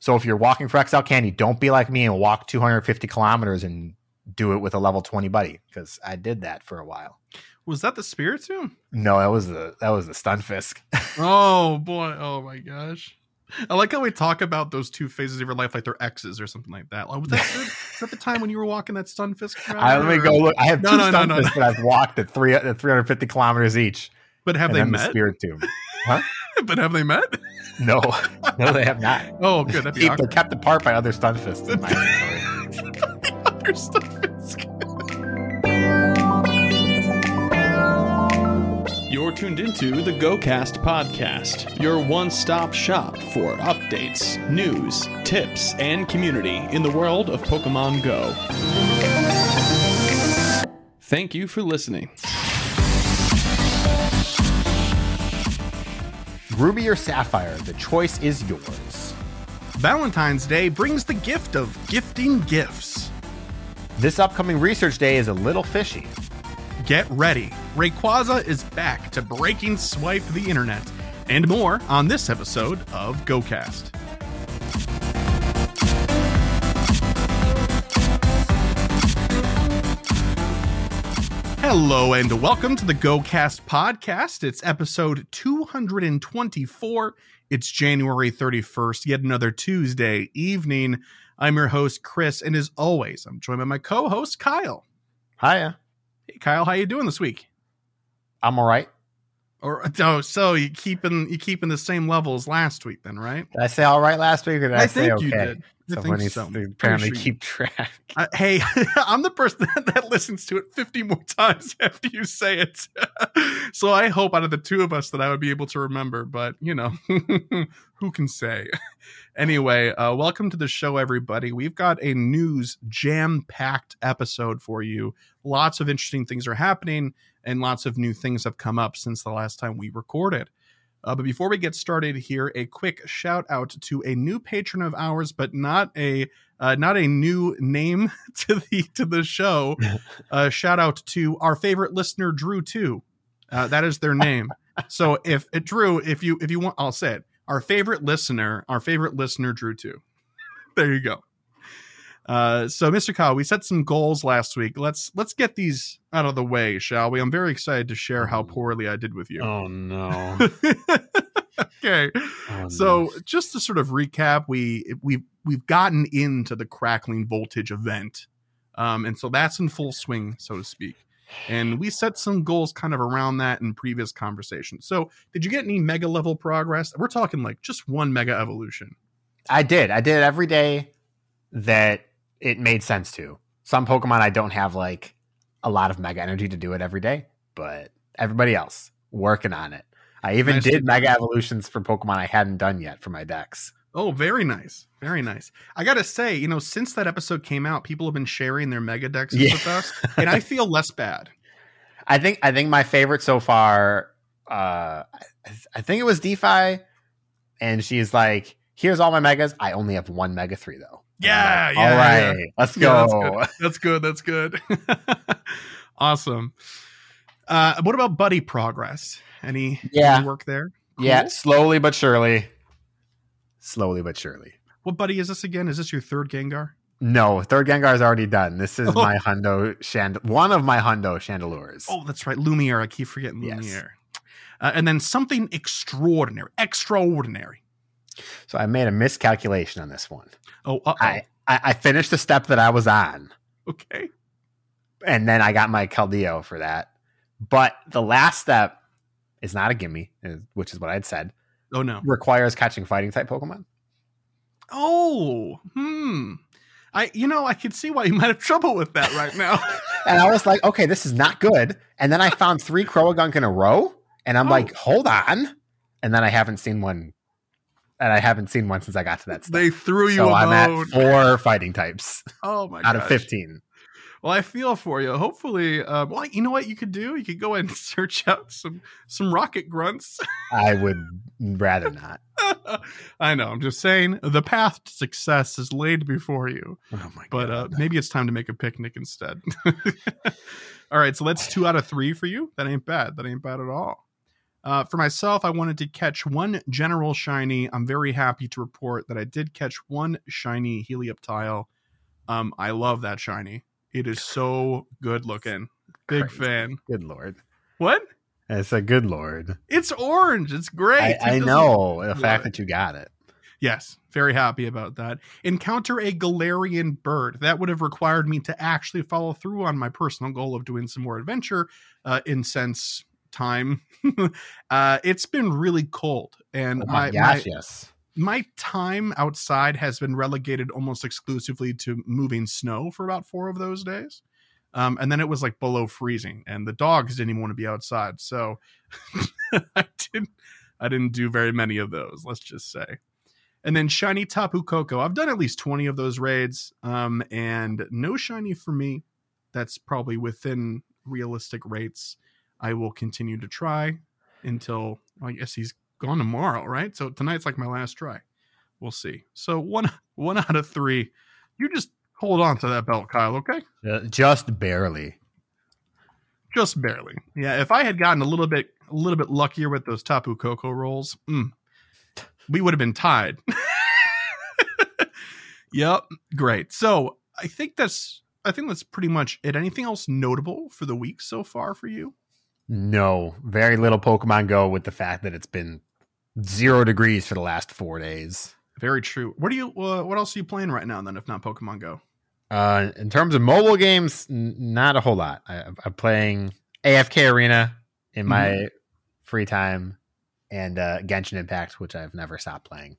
So if you're walking for XL Candy, don't be like me and walk 250 kilometers and do it with a level 20 buddy because I did that for a while. Was that the Spirit Spiritomb? No, that was the that was the Stunfisk. oh boy! Oh my gosh! I like how we talk about those two phases of your life like they're X's or something like that. Like, was that that the time when you were walking that Stunfisk? I, let me go look. I have No, two no, no, no, Stunfisks that I've walked at three at 350 kilometers each. But have they then the met? Spiritomb. but have they met? No, no, they have not. Oh, good. That'd be They're kept apart by other Stunfisks. in my. Other Stunfisk. You're tuned into the GoCast podcast, your one stop shop for updates, news, tips, and community in the world of Pokemon Go. Thank you for listening. Ruby or Sapphire, the choice is yours. Valentine's Day brings the gift of gifting gifts. This upcoming research day is a little fishy. Get ready. Rayquaza is back to breaking swipe the internet. And more on this episode of GoCast. Hello and welcome to the GoCast podcast. It's episode 224. It's January 31st, yet another Tuesday evening. I'm your host Chris, and as always, I'm joined by my co-host Kyle. Hiya. Hey Kyle, how you doing this week? I'm all right. Or oh, so you keeping you keeping the same level as last week then, right? Did I say all right last week or did I, say think okay? you did. Someone needs so. to apparently sure keep track. Uh, hey, I'm the person that listens to it 50 more times after you say it. so I hope out of the two of us that I would be able to remember, but you know, who can say? Anyway, uh, welcome to the show, everybody. We've got a news jam packed episode for you. Lots of interesting things are happening, and lots of new things have come up since the last time we recorded. Uh, but before we get started here, a quick shout out to a new patron of ours, but not a uh, not a new name to the to the show. Uh, shout out to our favorite listener, Drew. Too, uh, that is their name. so if uh, Drew, if you if you want, I'll say it. Our favorite listener, our favorite listener, Drew. Too. there you go. Uh, so, Mr. Kyle, we set some goals last week. Let's let's get these out of the way, shall we? I'm very excited to share how poorly I did with you. Oh no. okay. Oh, So just to sort of recap, we we've we've gotten into the crackling voltage event, um, and so that's in full swing, so to speak. And we set some goals kind of around that in previous conversations. So did you get any mega level progress? We're talking like just one mega evolution. I did. I did it every day that it made sense to. Some Pokemon I don't have like a lot of mega energy to do it every day, but everybody else working on it. I even Nicely did mega evolutions for Pokemon I hadn't done yet for my dex. Oh, very nice, very nice. I gotta say, you know, since that episode came out, people have been sharing their mega dex Yeah. with us, and I feel less bad. I think I think my favorite so far. Uh, I, I think it was DeFi, and she's like, "Here's all my megas. I only have one Mega Three though." Yeah, like, yeah, All yeah. right, let's Yeah, go. that's good. That's good. That's good. awesome. Uh, what about buddy progress? Any, Yeah. any work there? Yeah, slowly but surely. Slowly but surely. What buddy is this again? Is this your third Gengar? No, third Gengar is already done. This is Oh. my Hundo Shand, one of my Hundo Chandelures. Oh, that's right, Lumiere. I keep forgetting Yes. Lumiere. Uh, and then something extraordinary, extraordinary. So I made a miscalculation on this one. Oh, uh I, I I finished the step that I was on, okay. and then I got my Caldeo for that. But the last step is not a gimme, which is what I'd said. Oh no. Requires catching fighting type Pokemon. Oh, hmm. I, you know, I could see why you might have trouble with that right now. And I was like, okay, this is not good. And then I found three Croagunk in a row, and I'm Oh. like, hold on. And then I haven't seen one, and I haven't seen one since I got to that step. they threw you so I'm at four fighting types oh my god. out of 15. Well, I feel for you. Hopefully, uh, well, you know what you could do? You could go and search out some some rocket grunts. I would rather not. I know. I'm just saying the path to success is laid before you. Oh my But uh, God. maybe it's time to make a picnic instead. all right, so that's two out of three for you. That ain't bad. That ain't bad at all. Uh, for myself, I wanted to catch one general shiny. I'm very happy to report that I did catch one shiny Helioptile. Um, I love that shiny. It is so good looking. Big Crazy. fan. Good lord. What? It's a good lord. It's orange. It's great. I, I know the fact that you got it. Yes, very happy about that. Encounter a Galarian bird. That would have required me to actually follow through on my personal goal of doing some more adventure uh, incense time. uh, it's been really cold, and Oh my, my, gosh, my yes. my time outside has been relegated almost exclusively to moving snow for about four of those days. Um, and then it was like below freezing, and the dogs didn't even want to be outside. So I didn't I didn't do very many of those, let's just say. And then shiny Tapu Koko. I've done at least 20 of those raids. Um, and no shiny for me. That's probably within realistic rates. I will continue to try until I guess he's gone tomorrow, right? So tonight's like my last try. We'll see. So one one out of three. You just hold on to that belt, Kyle, okay? Uh, Just barely. Just barely. Yeah, if I had gotten a little bit a little bit luckier with those Tapu Koko rolls, mm, we would have been tied. yep, great. So I think that's I think that's pretty much it. Anything else notable for the week so far for you? No, very little Pokemon Go with the fact that it's been zero degrees for the last four days. Very true. What do you? Uh, what else are you playing right now? Then, if not Pokemon Go. Uh, in terms of mobile games, n- not a whole lot. I, I'm playing AFK Arena in my free time, and uh, Genshin Impact, which I've never stopped playing.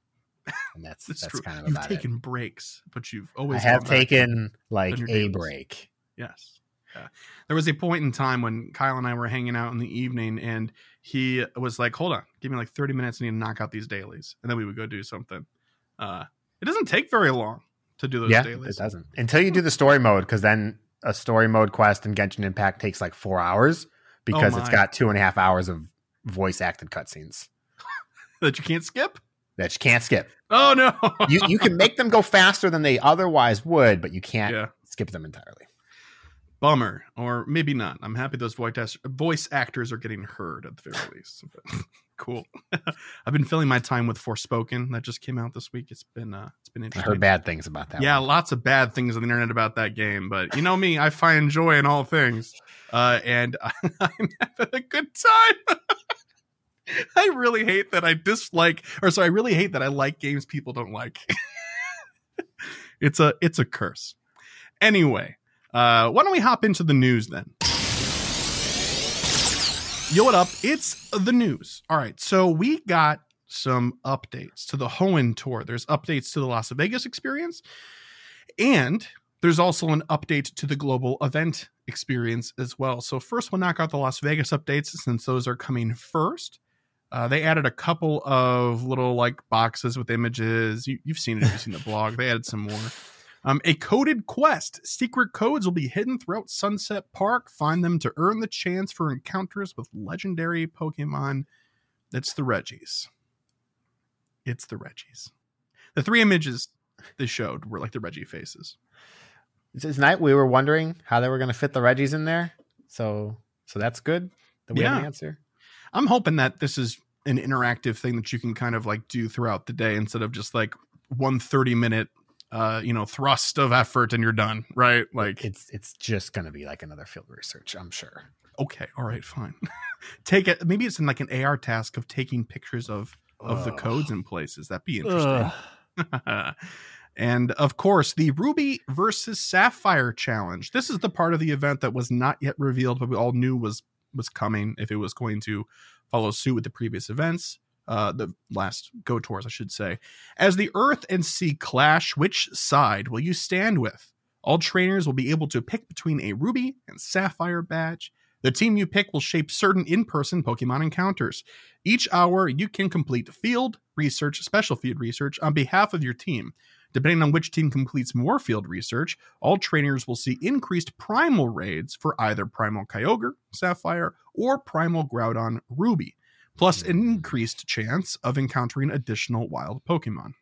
And that's That's, that's, true. kind of You've taken breaks, but you've it. I always have taken like a break. Yes. Yeah. There was a point in time when Kyle and I were hanging out in the evening and he was like, hold on, give me like 30 minutes. I need to knock out these dailies. And then we would go do something. Uh, it doesn't take very long to do those yeah, dailies. it doesn't until you do the story mode, because then a story mode quest in Genshin Impact takes like four hours because it's got two and a half hours of voice acted cutscenes That you can't skip? that you can't skip. Oh, no. You you can make them go faster than they otherwise would, but you can't yeah. skip them entirely. Bummer. Or maybe not. I'm happy those voice, act- voice actors are getting heard at the very least. Cool. I've been filling my time with Forspoken that just came out this week. It's been, uh, it's been interesting I heard bad things about that. yeah, one. lots of bad things on the internet about that game, but you know me, I find joy in all things, uh, and I'm having a good time. I really hate that I dislike, or sorry, I really hate that I like games people don't like. it's a it's a curse. Anyway, uh, why don't we hop into the news then? Yo, what up? It's the news. All right, so we got some updates to the Hoenn tour. There's updates to the Las Vegas experience, and there's also an update to the global event experience as well. So first, we'll knock out the Las Vegas updates since those are coming first. Uh, they added a couple of little like boxes with images. You, you've seen it you've seen the blog. They added some more. Um, a coded quest. Secret codes will be hidden throughout Sunset Park. Find them to earn the chance for encounters with legendary Pokemon. It's the Regis. It's the Regis. The three images they showed were like the Reggie faces. This night we were wondering how they were going to fit the Regis in there. So so that's good. That we have Yeah. an answer. I'm hoping that this is an interactive thing that you can kind of like do throughout the day instead of just like one 30 minute uh you know thrust of effort and you're done right? Like It's it's just going to be like another field research, I'm sure. okay all right fine. Take it maybe it's in like an ar task of taking pictures of of the codes in places. That'd be interesting. And of course the ruby versus sapphire challenge. This is the part of the event that was not yet revealed but we all knew was was coming if it was going to follow suit with the previous events uh the last go tours i should say. As the earth and sea clash which side will you stand with? All trainers will be able to pick between a ruby and sapphire badge. The team you pick will shape certain in-person pokemon encounters. Each hour you can complete field research special field research on behalf of your team. Depending on which team completes more field research, all trainers will see increased primal raids for either Primal Kyogre, Sapphire, or Primal Groudon, Ruby, plus an increased chance of encountering additional wild Pokemon.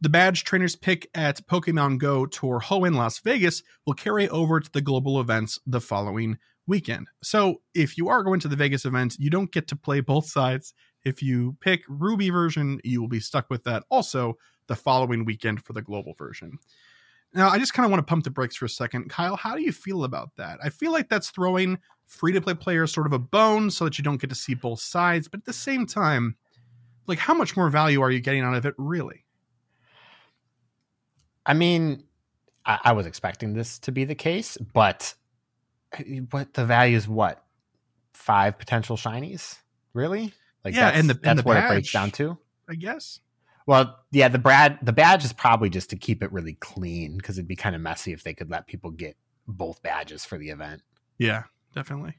The badge trainers pick at Pokemon Go Tour Hoenn in Las Vegas will carry over to the global events the following weekend. So if you are going to the Vegas event, you don't get to play both sides. If you pick Ruby version, you will be stuck with that also the following weekend for the global version. Now, I just kind of want to pump the brakes for a second. Kyle, how do you feel about that? I feel like that's throwing free to play players sort of a bone so that you don't get to see both sides. But at the same time, like, how much more value are you getting out of it, really? I mean, I, I was expecting this to be the case, but eh, what the value is what? Five potential shinies? Really? Like yeah, and the, that's and the what badge, it breaks down to. I guess. Well, yeah, the Brad the badge is probably just to keep it really clean because it'd be kind of messy if they could let people get both badges for the event. Yeah, definitely.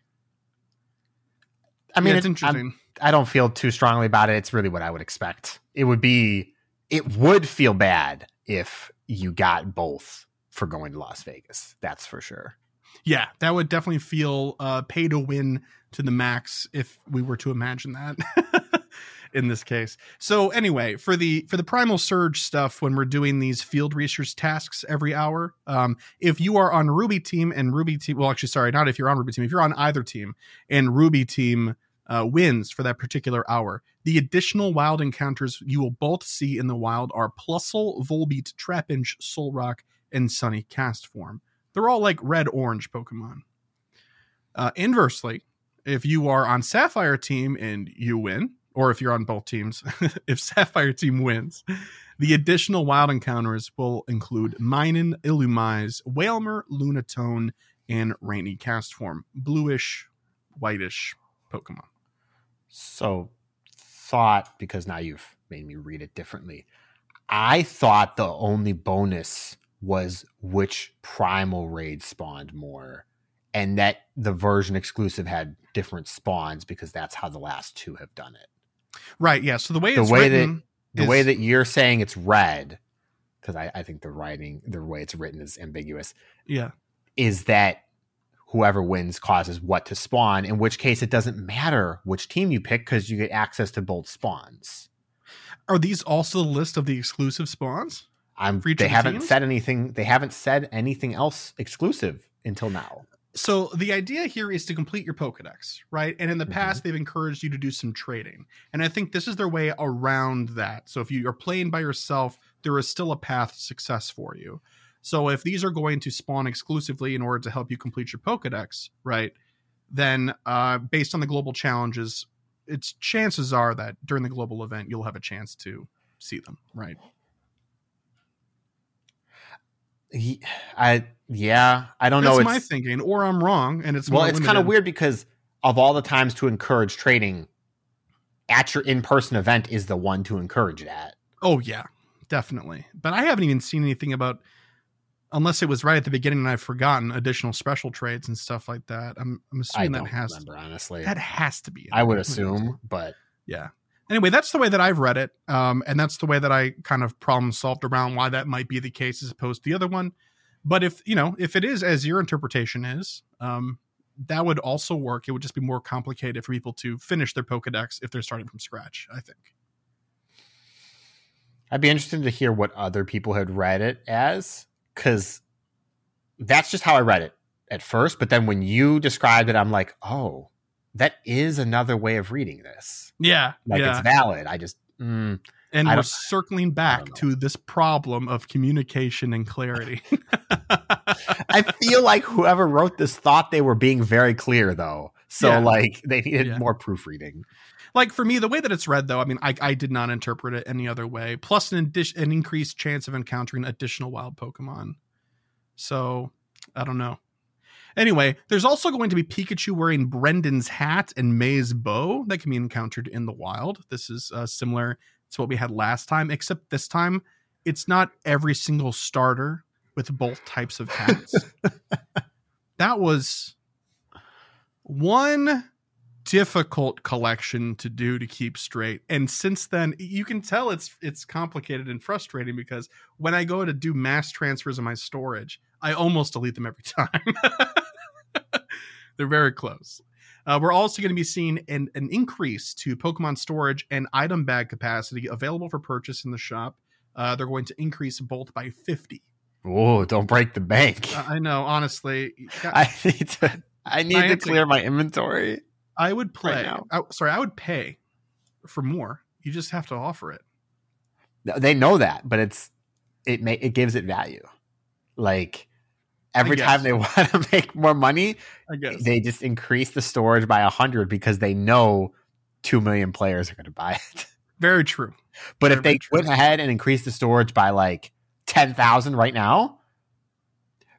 I mean, yeah, it's, it's interesting. I'm, I do not feel too strongly about it. It's really what I would expect. It would be, it would feel bad if you got both for going to Las Vegas. That's for sure. Yeah, that would definitely feel uh, pay to win to the max if we were to imagine that. in this case. So anyway, for the for the primal surge stuff, when we're doing these field research tasks every hour, um, if you are on Ruby team and Ruby team, well, actually, sorry, not if you're on Ruby team, if you're on either team and Ruby team uh, wins for that particular hour, the additional wild encounters you will both see in the wild are Plusle, Volbeat, Trapinch, Solrock, and Sunny Castform. They're all like red orange Pokemon. Uh, inversely, if you are on Sapphire team and you win, or if you're on both teams, if Sapphire team wins, the additional wild encounters will include Minun, Illumise, Wailmer, Lunatone, and Rainy Castform. Bluish, whitish Pokemon. So, thought, because now you've made me read it differently. I thought the only bonus was which primal raid spawned more and that the version exclusive had different spawns because that's how the last two have done it. Right. Yeah. So the way the way that the is, way that you're saying it's red, because I, I think the writing, the way it's written is ambiguous. Yeah. Is that whoever wins causes what to spawn? In which case, it doesn't matter which team you pick because you get access to both spawns. Are these also the list of the exclusive spawns? I'm. They haven't teams? said anything. They haven't said anything else exclusive until now so the idea here is to complete your Pokedex, right? And in the mm-hmm. past, they've encouraged you to do some trading. And I think this is their way around that. So if you are playing by yourself, there is still a path to success for you. So if these are going to spawn exclusively in order to help you complete your Pokedex, right? Then uh, based on the global challenges, its chances are that during the global event, you'll have a chance to see them, right? He, I yeah, I don't That's know. That's my thinking, or I'm wrong, and it's well, it's kind of weird because of all the times to encourage trading, at your in-person event is the one to encourage that. Oh yeah, definitely. But I haven't even seen anything about, unless it was right at the beginning and I've forgotten additional special trades and stuff like that. I'm I'm assuming that has remember, honestly that has to be. I would assume, but yeah. Anyway, that's the way that I've read it, um, and that's the way that I kind of problem solved around why that might be the case as opposed to the other one. But if you know, if it is as your interpretation is, um, that would also work. It would just be more complicated for people to finish their Pokedex if they're starting from scratch. I think. I'd be interested to hear what other people had read it as, because that's just how I read it at first. But then when you described it, I'm like, oh, that is another way of reading this. Yeah, like yeah. it's valid. I just. Mm, and we're circling back to this problem of communication and clarity. I feel like whoever wrote this thought they were being very clear, though. So, yeah. like, they needed yeah. more proofreading. Like for me, the way that it's read, though, I mean, I, I did not interpret it any other way. Plus, an, addi- an increased chance of encountering additional wild Pokemon. So, I don't know. Anyway, there's also going to be Pikachu wearing Brendan's hat and May's bow that can be encountered in the wild. This is uh, similar to what we had last time, except this time it's not every single starter with both types of hats. that was one difficult collection to do to keep straight and since then you can tell it's it's complicated and frustrating because when i go to do mass transfers in my storage i almost delete them every time they're very close uh, we're also going to be seeing an, an increase to Pokemon storage and item bag capacity available for purchase in the shop. Uh, they're going to increase both by 50. Oh, don't break the bank. I know, honestly. I need to I need to clear my inventory. I would play. now. I- sorry, I would pay for more. You just have to offer it. They know that, but it's it may it gives it value. Like every time they want to make more money, they just increase the storage by a hundred because they know two million players are going to buy it. Very true. But Very, if they true. went ahead and increased the storage by like ten thousand right now,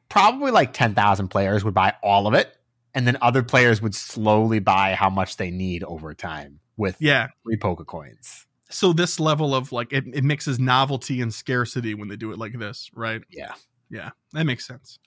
probably like ten thousand players would buy all of it, and then other players would slowly buy how much they need over time with Yeah. three Poke coins. So this level of like it, it mixes novelty and scarcity when they do it like this, right? Yeah. Yeah, that makes sense.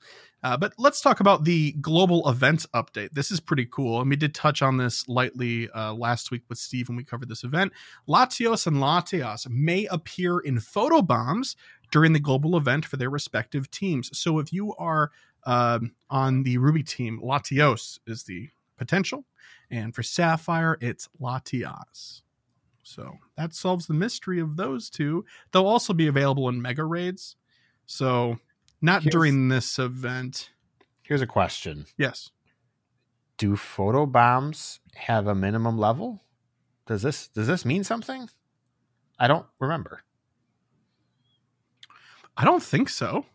Uh, but let's talk about the global events update. This is pretty cool. And we did touch on this lightly uh, last week with Steve when we covered this event. Latios and Latias may appear in photo bombs during the global event for their respective teams. So if you are um, on the Ruby team, Latios is the potential. And for Sapphire, it's Latias. So that solves the mystery of those two. They'll also be available in mega raids. So not Here's- during this event. Here's a question. Yes. do photo bombs have a minimum level? Does this does this mean something? I don't remember. I don't think so.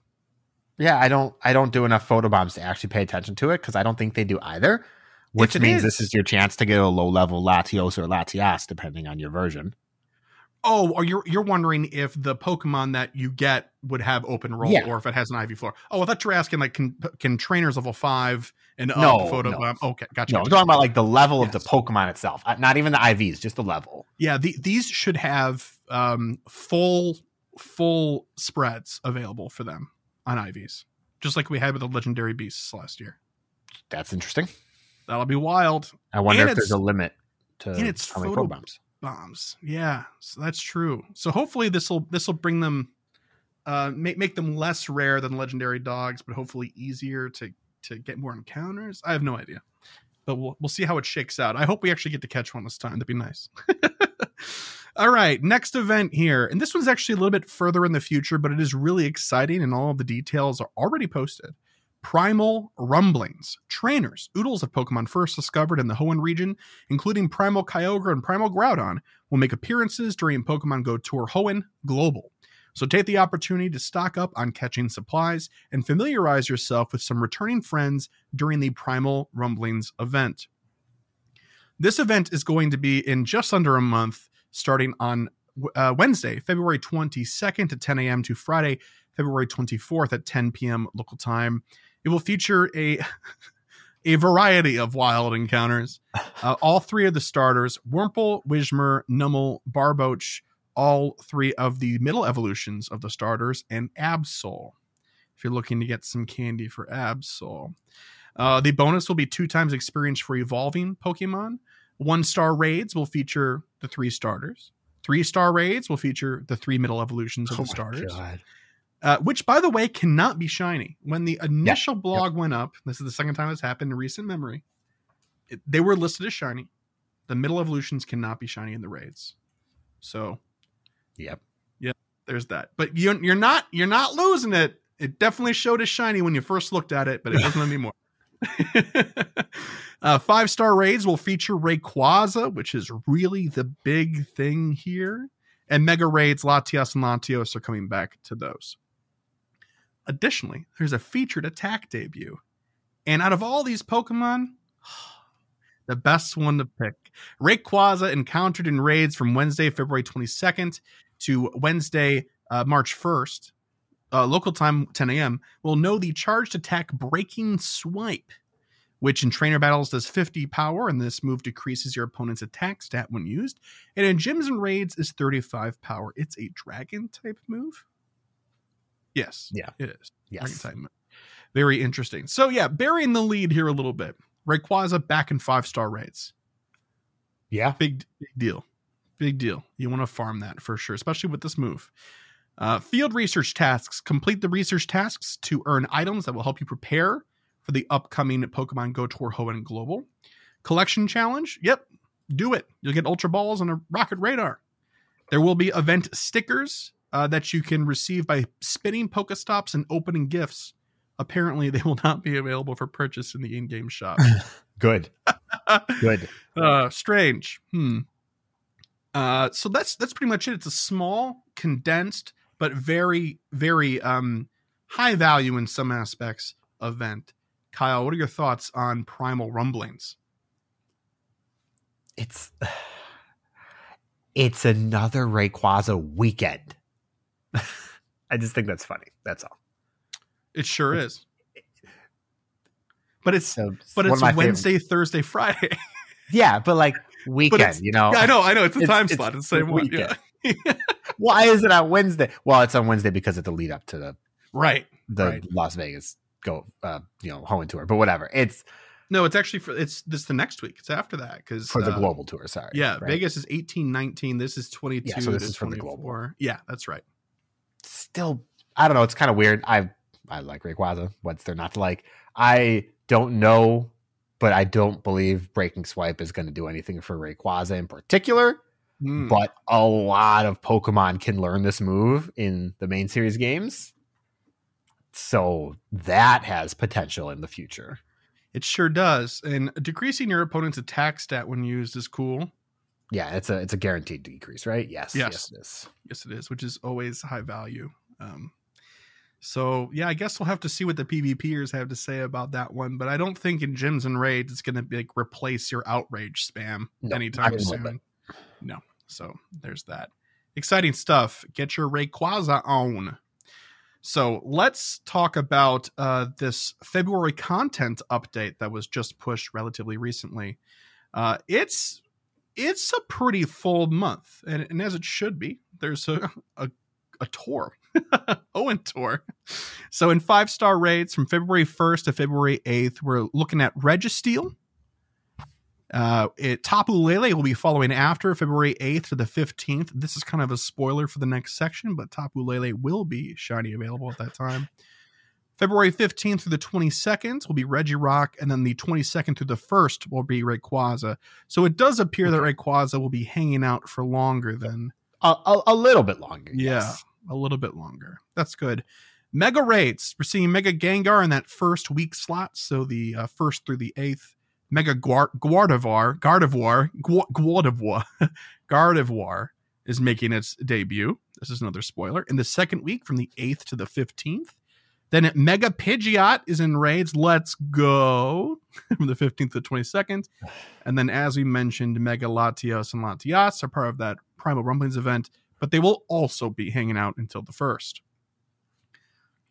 Yeah, I don't I don't do enough photo bombs to actually pay attention to it because I don't think they do either. Which means is- this is your chance to get a low level Latios or Latias, depending on your version. Oh, or you're you're wondering if the Pokemon that you get would have open roll Yeah. or if it has an IV floor. Oh, I thought you were asking like can can trainers level five and up No, photo no. bomb? Okay, gotcha. No, I'm talking about like the level of the Pokemon itself, Uh, not even the IVs, just the level. Yeah, the, these should have um, full full spreads available for them on IVs, just like we had with the legendary beasts last year. That's interesting. That'll be wild. I wonder And if there's a limit to and it's how many photo- photo bombs. Bombs. Yeah, so that's true. So hopefully this will this will bring them, uh, make make them less rare than legendary dogs, but hopefully easier to to get more encounters. I have no idea, but we'll we'll see how it shakes out. I hope we actually get to catch one this time. That'd be nice. all right, next event here, and this one's actually a little bit further in the future, but it is really exciting, and all of the details are already posted. Primal Rumblings. Trainers, oodles of Pokemon first discovered in the Hoenn region, including Primal Kyogre and Primal Groudon, will make appearances during Pokemon Go Tour Hoenn Global. So take the opportunity to stock up on catching supplies and familiarize yourself with some returning friends during the Primal Rumblings event. This event is going to be in just under a month, starting on uh, Wednesday, February 22nd at 10 a.m. to Friday, February 24th at 10 p.m. local time. It will feature a a variety of wild encounters. Uh, all three of the starters, Wurmple, Whismur, Numel, Barboach, all three of the middle evolutions of the starters, and Absol. If you're looking to get some candy for Absol. Uh, the bonus will be two times experience for evolving Pokemon. One star raids will feature the three starters. Three star raids will feature the three middle evolutions of Oh the my starters God. Uh, which by the way cannot be shiny. When the initial blog went up, this is the second time it's happened in recent memory. It, they were listed as shiny. The middle evolutions cannot be shiny in the raids. So Yep. Yep. There's that. But you're you're not you're not losing it. It definitely showed as shiny when you first looked at it, but it doesn't anymore. uh, five star raids will feature Rayquaza, which is really the big thing here. And mega raids, Latias and Latios are coming back to those. Additionally, there's a featured attack debut. And out of all these Pokemon, the best one to pick. Rayquaza encountered in raids from Wednesday, February 22nd to Wednesday, uh, March 1st, uh, local time 10 a.m., will know the charged attack Breaking Swipe, which in trainer battles does 50 power, and this move decreases your opponent's attack stat when used. And in gyms and raids is 35 power. It's a dragon type move. Yes. Yeah. It is. Yes. Very interesting. So yeah, burying the lead here a little bit. Rayquaza back in five star raids. Yeah. Big, big deal. Big deal. You want to farm that for sure, especially with this move. Uh, field research tasks. Complete the research tasks to earn items that will help you prepare for the upcoming Pokemon Go Tour Hoenn Global. Collection challenge. Yep. Do it. You'll get Ultra Balls and a Rocket Radar. There will be event stickers uh, that you can receive by spinning Pokestops and opening gifts apparently they will not be available for purchase in the in-game shop. Good. Good. uh, strange. Hmm. Uh, so that's that's pretty much it. It's a small, condensed, but very, very um, high value in some aspects event. Kyle, what are your thoughts on Primal Rumblings? It's it's another Rayquaza weekend. I just think that's funny. That's all. It sure is. But it's So, but it's of my favorite- Wednesday, Thursday, Friday. Yeah, but like weekend, it's- you know. yeah, I know, I know. It's a It's- time it's slot. It's the same one. Yeah. weekend. Why is it on Wednesday? Well, it's on Wednesday because of the lead up to the Right. the Right. Las Vegas go uh you know Hoenn tour, but whatever. It's No, it's actually for it's this the next week. It's after that because for the global tour. Sorry. Yeah, right? Vegas is eighteen nineteen. This is twenty two. Yeah, so this is for the global. global. Yeah, that's right. Still, I don't know. It's kind of weird. I I like Rayquaza. What's there not to like? I don't know, but I don't believe Breaking Swipe is going to do anything for Rayquaza in particular. Hmm. But a lot of Pokemon can learn this move in the main series games. So that has potential in the future. It sure does. And decreasing your opponent's attack stat when used is cool. Yeah, it's a it's a guaranteed decrease, right? Yes. Yes. Yes, it is. Yes, it is, which is always high value. Um, so yeah, I guess we'll have to see what the PvPers have to say about that one. But I don't think in gyms and raids it's going to like replace your outrage spam No, anytime even a little soon. No. So there's that. Exciting stuff. Get your Rayquaza on. So let's talk about uh, this February content update that was just pushed relatively recently. Uh, it's it's a pretty full month, and, and as it should be. There's a a, a tour, Hoenn tour. So in five star raids from February 1st to February 8th, we're looking at Registeel. Uh, it Tapu Lele will be following after February 8th to the 15th. This is kind of a spoiler for the next section, but Tapu Lele will be shiny available at that time. February 15th through the 22nd will be Regirock, and then the 22nd through the 1st will be Rayquaza. So it does appear that Rayquaza will be hanging out for longer than A, a, a little bit longer. yeah, yes. a little bit longer. That's good. Mega raids. We're seeing Mega Gengar in that first week slot, so the uh, first through the eighth. Mega Guar- Gardevoir, Gardevoir, Gu- Gardevoir is making its debut. This is another spoiler. In the second week, from the 8th to the 15th. Then Mega Pidgeot is in raids. Let's go from the 15th to 22nd. And then, as we mentioned, Mega Latios and Latias are part of that Primal Rumblings event, but they will also be hanging out until the 1st.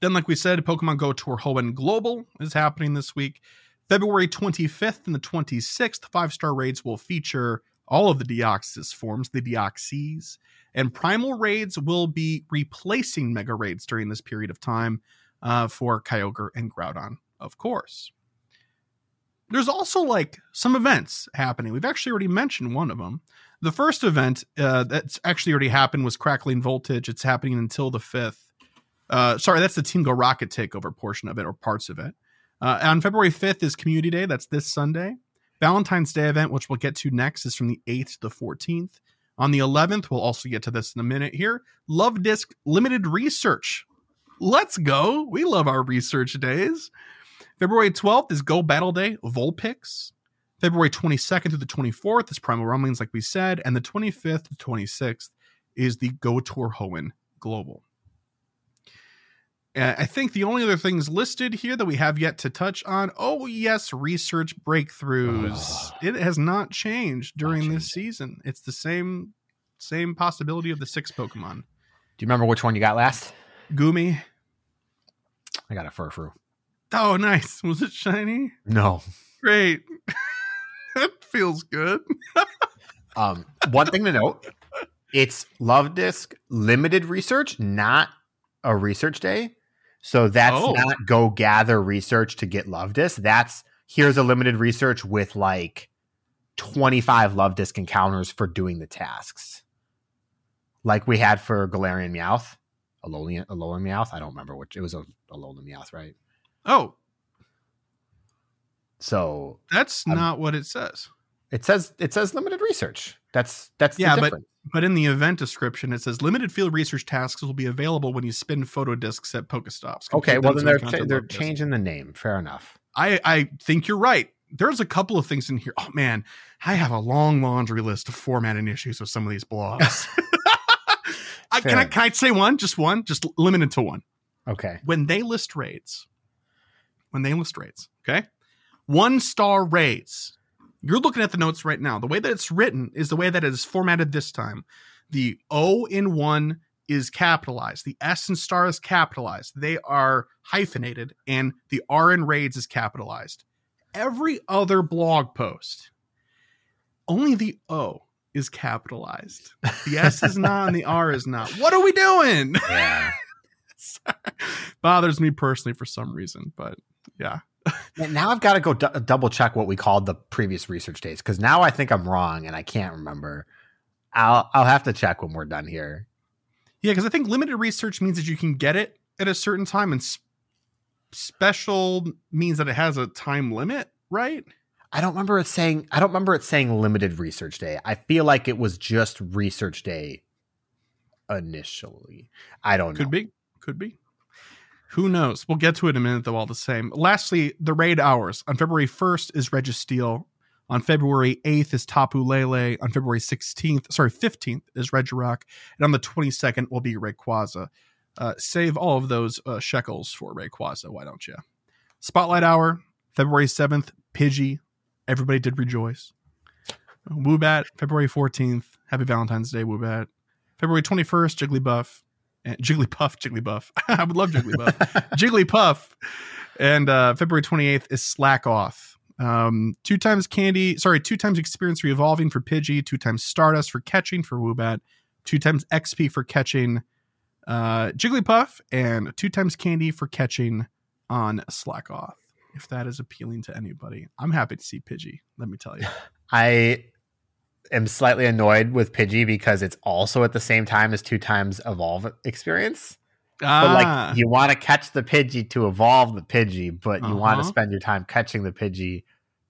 Then, like we said, Pokemon Go Tour Hoenn Global is happening this week. February 25th and the 26th, five star raids will feature all of the Deoxys forms, the Deoxys, and Primal raids will be replacing Mega raids during this period of time uh, for Kyogre and Groudon, of course. There's also like some events happening. We've actually already mentioned one of them. The first event uh, that's actually already happened was Crackling Voltage. It's happening until the 5th. Uh, sorry, that's the Team Go Rocket takeover portion of it or parts of it. Uh, on February 5th is Community Day. That's this Sunday. Valentine's Day event, which we'll get to next, is from the 8th to the 14th. On the 11th, we'll also get to this in a minute here. Luvdisc Limited Research. Let's go. We love our research days. February 12th is Go Battle Day, Vulpix. February 22nd through the 24th is Primal Rumblings, like we said. And the 25th to 26th is the Go Tour Hoenn Global. I think the only other things listed here that we have yet to touch on. Oh yes, research breakthroughs. Ugh. it has not changed during this changed. season. It's the same same possibility of the six Pokemon. Do you remember which one you got last? Gumi. I got a Furfrou. Oh, nice. Was it shiny? No. Great. that feels good. Um, one thing to note: it's Luvdisc limited research, not a research day. So that's Oh. not go gather research to get Luvdisc. That's here's a limited research with like 25 Luvdisc encounters for doing the tasks. Like we had for Galarian Meowth, Alolan, Alolan Meowth. I don't remember which it was a Alolan Meowth, right? Oh, So that's I'm- not what it says. It says it says limited research. That's that's Yeah, but- But in the event description, it says limited field research tasks will be available when you spin photo discs at Pokestops. okay, well then they're cha- they're changing the name. Fair enough. I I think you're right. There's a couple of things in here. Oh man, I have a long laundry list of formatting issues with some of these blogs. I, can I can I say one? Just one? Just limited to one. Okay. When they list raids, when they list raids, okay, one star raids. You're looking at the notes right now. The way that it's written is the way that it is formatted this time. The O in one is capitalized. The S in star is capitalized. They are hyphenated, and the R in raids is capitalized. Every other blog post, only the O is capitalized. The S is not, and the R is not. What are we doing? Yeah. Bothers me personally for some reason, but yeah. Now I've got to go du- double check what we called the previous research days because now I think I'm wrong and I can't remember. I'll I'll have to check when we're done here. Yeah, because I think limited research means that you can get it at a certain time, and s- special means that it has a time limit, right? I don't remember it saying I don't remember it saying limited research day. I feel like it was just research day initially. I don't know. Could be, could be. Who knows? We'll get to it in a minute, though. All the same. Lastly, the raid hours on February first is Registeel. On February 8th is Tapu Lele. On February 16th, sorry, 15th is Regirock. And on the 22nd will be Rayquaza. Uh, save all of those uh, shekels for Rayquaza, why don't you? Spotlight Hour, February 7th, Pidgey. Everybody did rejoice. Woobat, February 14th. Happy Valentine's Day, Woobat. February 21st, Jigglypuff. And Jigglypuff, Jigglypuff. I would love Jigglypuff. Jigglypuff. And uh, February 28th is Slakoth. Um, two times candy, sorry, two times experience re-evolving for Pidgey, two times Stardust for catching for Woobat, two times XP for catching uh, Jigglypuff, and two times candy for catching on Slakoth. If that is appealing to anybody, I'm happy to see Pidgey. Let me tell you. I am slightly annoyed with Pidgey because it's also at the same time as two times evolve experience. But Ah. like you want to catch the Pidgey to evolve the Pidgey, but you want to Uh-huh. spend your time catching the Pidgey,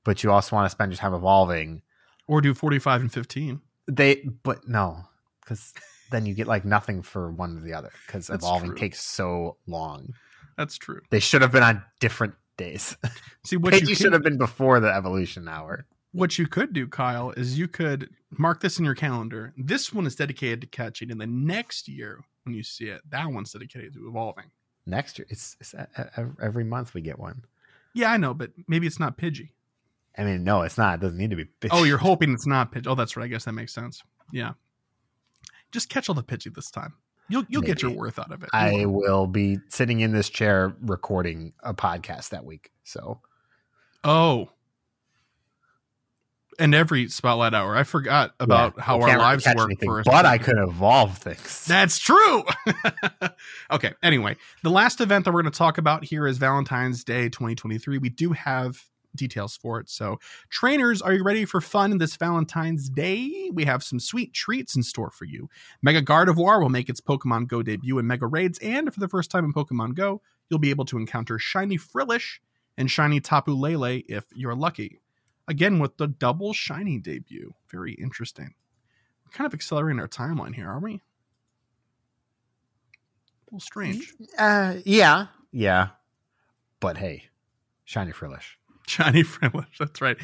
but you also want to spend your time evolving. or do 45 and 15. They but no, because then you get like nothing for one or the other because evolving true. takes so long. That's true. They should have been on different days. See what you Pidgey can- should have been before the evolution hour. what you could do, Kyle, is you could mark this in your calendar. This one is dedicated to catching, and the next year when you see it, that one's dedicated to evolving. Next year, it's, it's e- e- every month we get one. Yeah, I know, but maybe it's not Pidgey. I mean, no, it's not. It doesn't need to be. Pidgey. Oh, you're hoping it's not Pidgey. Oh, that's right. I guess that makes sense. Yeah, just catch all the Pidgey this time. You'll you'll get your worth out of it. You I will. will be sitting in this chair recording a podcast that week. So Oh. And every spotlight hour, I forgot about Yeah, how our lives work. anything, for but I could evolve things. That's true. okay. Anyway, the last event that we're going to talk about here is Valentine's Day 2023. We do have details for it. So, trainers, are you ready for fun this Valentine's Day? We have some sweet treats in store for you. Mega Gardevoir will make its Pokemon Go debut in Mega Raids, and for the first time in Pokemon Go, you'll be able to encounter Shiny Frillish and Shiny Tapu Lele if you're lucky. Again, with the double Shiny debut. Very interesting. We're kind of accelerating our timeline here, aren't we? A little strange. Uh, yeah, yeah. But hey, shiny frillish. Shiny Frillish, that's right.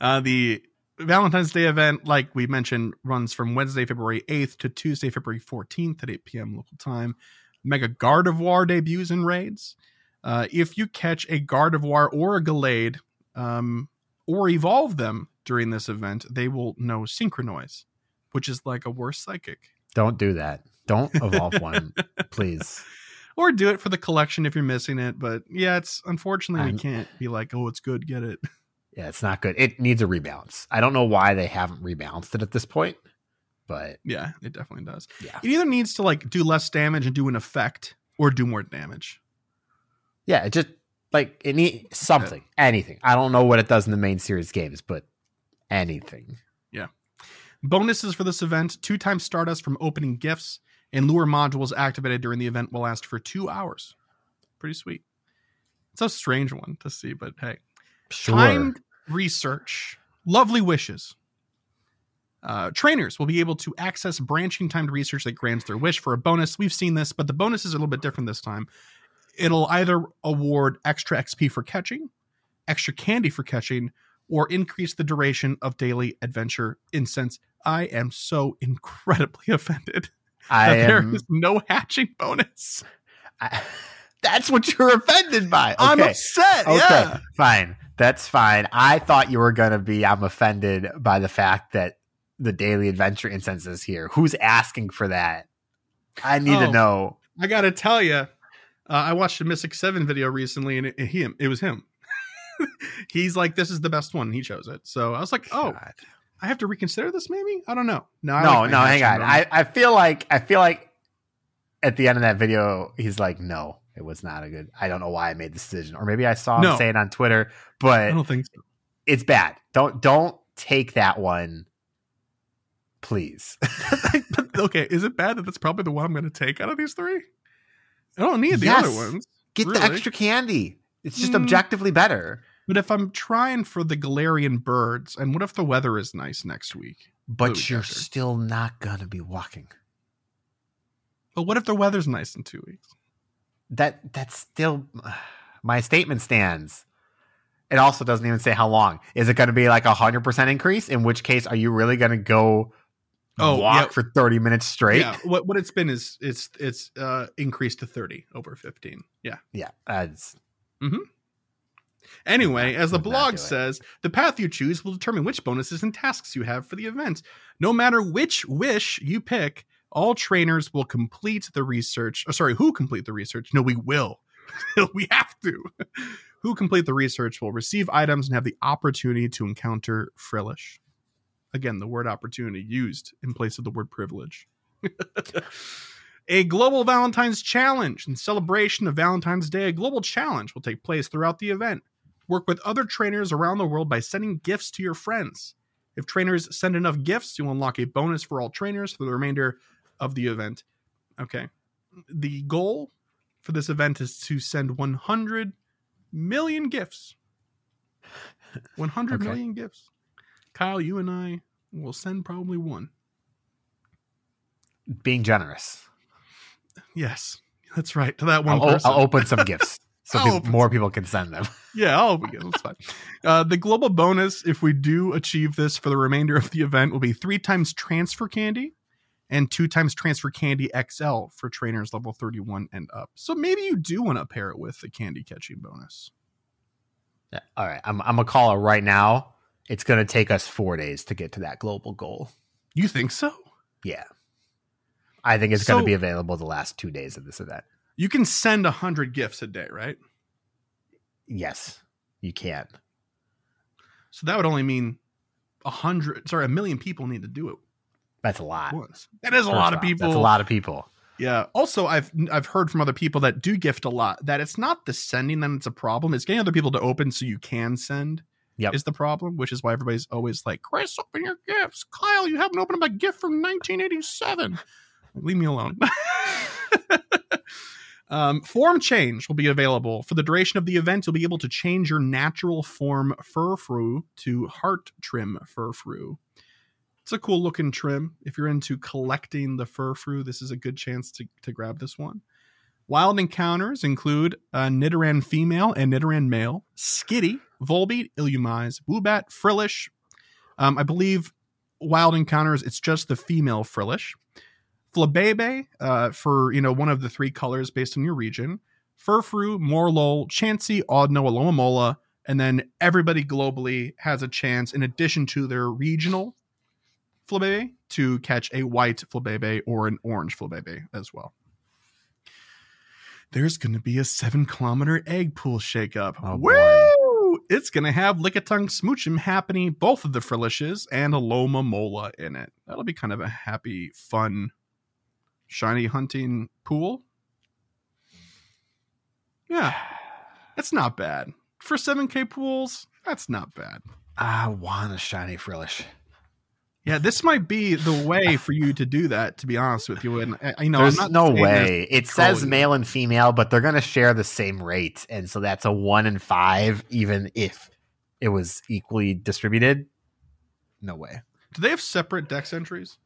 Uh, the Valentine's Day event, like we mentioned, runs from Wednesday, February 8th to Tuesday, February 14th at 8 p.m. local time. Mega Gardevoir debuts in raids. Uh, if you catch a Gardevoir or a Gallade, um, or evolve them during this event, they will know Synchronoise, which is like a worse psychic. Don't do that. Don't evolve one, please. Or do it for the collection if you're missing it. But yeah, it's unfortunately we I'm- can't be like, oh, it's good, get it. Yeah, it's not good. It needs a rebalance. I don't know why they haven't rebalanced it at this point, but Yeah, it definitely does. yeah, It either needs to like do less damage and do an effect, or do more damage. yeah. It just like it needs something, anything. I don't know what it does in the main series games, but anything. Yeah. Bonuses for this event: two times Stardust from opening gifts, and lure modules activated during the event will last for two hours. Pretty sweet. It's a strange one to see, but hey, Sure. timed research, lovely wishes. Uh, trainers will be able to access branching timed research that grants their wish for a bonus. We've seen this, but the bonus is a little bit different this time. It'll either award extra XP for catching, extra candy for catching, or increase the duration of daily adventure incense. I am so incredibly offended I there am. is no hatching bonus. I, that's what you're offended by. I'm upset. Okay, Yeah. fine. That's fine. I thought you were gonna be. I'm offended by the fact that the daily adventure incense is here. Who's asking for that? I need Oh. to know. I got to tell you, uh, I watched a Mystic Seven video recently, and it, it, him, it was him. He's like, "This is the best one." He chose it, so I was like, "Oh, God. I have to reconsider this, maybe." I don't know. No, I no, like no. Hang on. I, I feel like I feel like at the end of that video, he's like, "No, it was not a good." I don't know why I made this decision, or maybe I saw him No. say it on Twitter, but I don't think so. it's bad. Don't don't take that one, please. Okay, is it bad that that's probably the one I'm going to take out of these three? I don't need the Yes. other ones. Get the extra candy. It's just Mm. objectively better. But if I'm trying for the Galarian birds, and what if the weather is nice next week? But Blue you're still not gonna be walking. But what if the weather's nice in two weeks? That that's still my statement stands. It also doesn't even say how long. Is it going to be like a hundred percent increase? In which case, are you really going to go Oh, walk yeah. for thirty minutes straight? Yeah, what what it's been is it's it's uh increased to 30 over 15. Yeah. Yeah, that's Anyway, as the blog says, the path you choose will determine which bonuses and tasks you have for the event. No matter which wish you pick, all trainers will complete the research. Oh, sorry, who complete the research? No, we will. we have to. who complete the research will receive items and have the opportunity to encounter Frillish. Again, the word opportunity used in place of the word privilege. a global Valentine's challenge in celebration of Valentine's Day. A global challenge will take place throughout the event. Work with other trainers around the world by sending gifts to your friends. If trainers send enough gifts, you'll unlock a bonus for all trainers for the remainder of the event. Okay. The goal for this event is to send 100 million gifts. 100 Okay. million gifts. Kyle, you and I will send probably one. being generous. Yes, that's right. To that one I'll, person. I'll open some gifts so I'll peop- more people can send them. Yeah, I'll. That's fine. Uh, the global bonus, if we do achieve this for the remainder of the event, will be three times transfer candy and two times transfer candy XL for trainers level 31 and up. So maybe you do want to pair it with the candy catching bonus. Yeah, All right, I'm I'm a caller right now. It's going to take us four days to get to that global goal. You think so? Yeah, I think it's gonna be available the last two days of this event. You can send a 100 gifts a day, right? Yes, you can. So that would only mean a hundred, sorry, a million people need to do it That's a lot. once. That is a First lot of people. That's a lot of people. Yeah. Also, I've I've heard from other people that do gift a lot that it's not the sending that it's a problem. It's getting other people to open so you can send. Yep. Is the problem, which is why everybody's always like, Chris, open your gifts. Kyle, you haven't opened up a gift from 1987. Leave me alone. um, form change will be available for the duration of the event. You'll be able to change your natural form Furfrou to heart trim Furfrou. It's a cool looking trim. If you're into collecting the Furfrou, this is a good chance to, to grab this one. Wild encounters include uh, Nidoran female and Nidoran male, Skitty, Volbeat, Illumise, Woobat, Frillish. Um, I believe wild encounters, it's just the female Frillish. Flabebe uh, for you know one of the three colors based on your region. Furfrou, Morelull, Chansey, Audino, Alomomola, and then everybody globally has a chance, in addition to their regional Flabebe, to catch a white Flabebe or an orange Flabebe as well. There's going to be a seven kilometer egg pool shakeup. Oh, boy. It's going to have Lickitung Smoochum happening, both of the Frillishes, and Alomomola in it. That'll be kind of a happy, fun, shiny hunting pool. Yeah, it's not bad. For 7K pools, that's not bad. I want a shiny frillish. Yeah, this might be the way for you to do that. To be honest with you, and uh, you know, There's I'm not no way. It says male and female, but they're going to share the same rate, and so that's a one in five, even if it was equally distributed. No way. Do they have separate dex entries?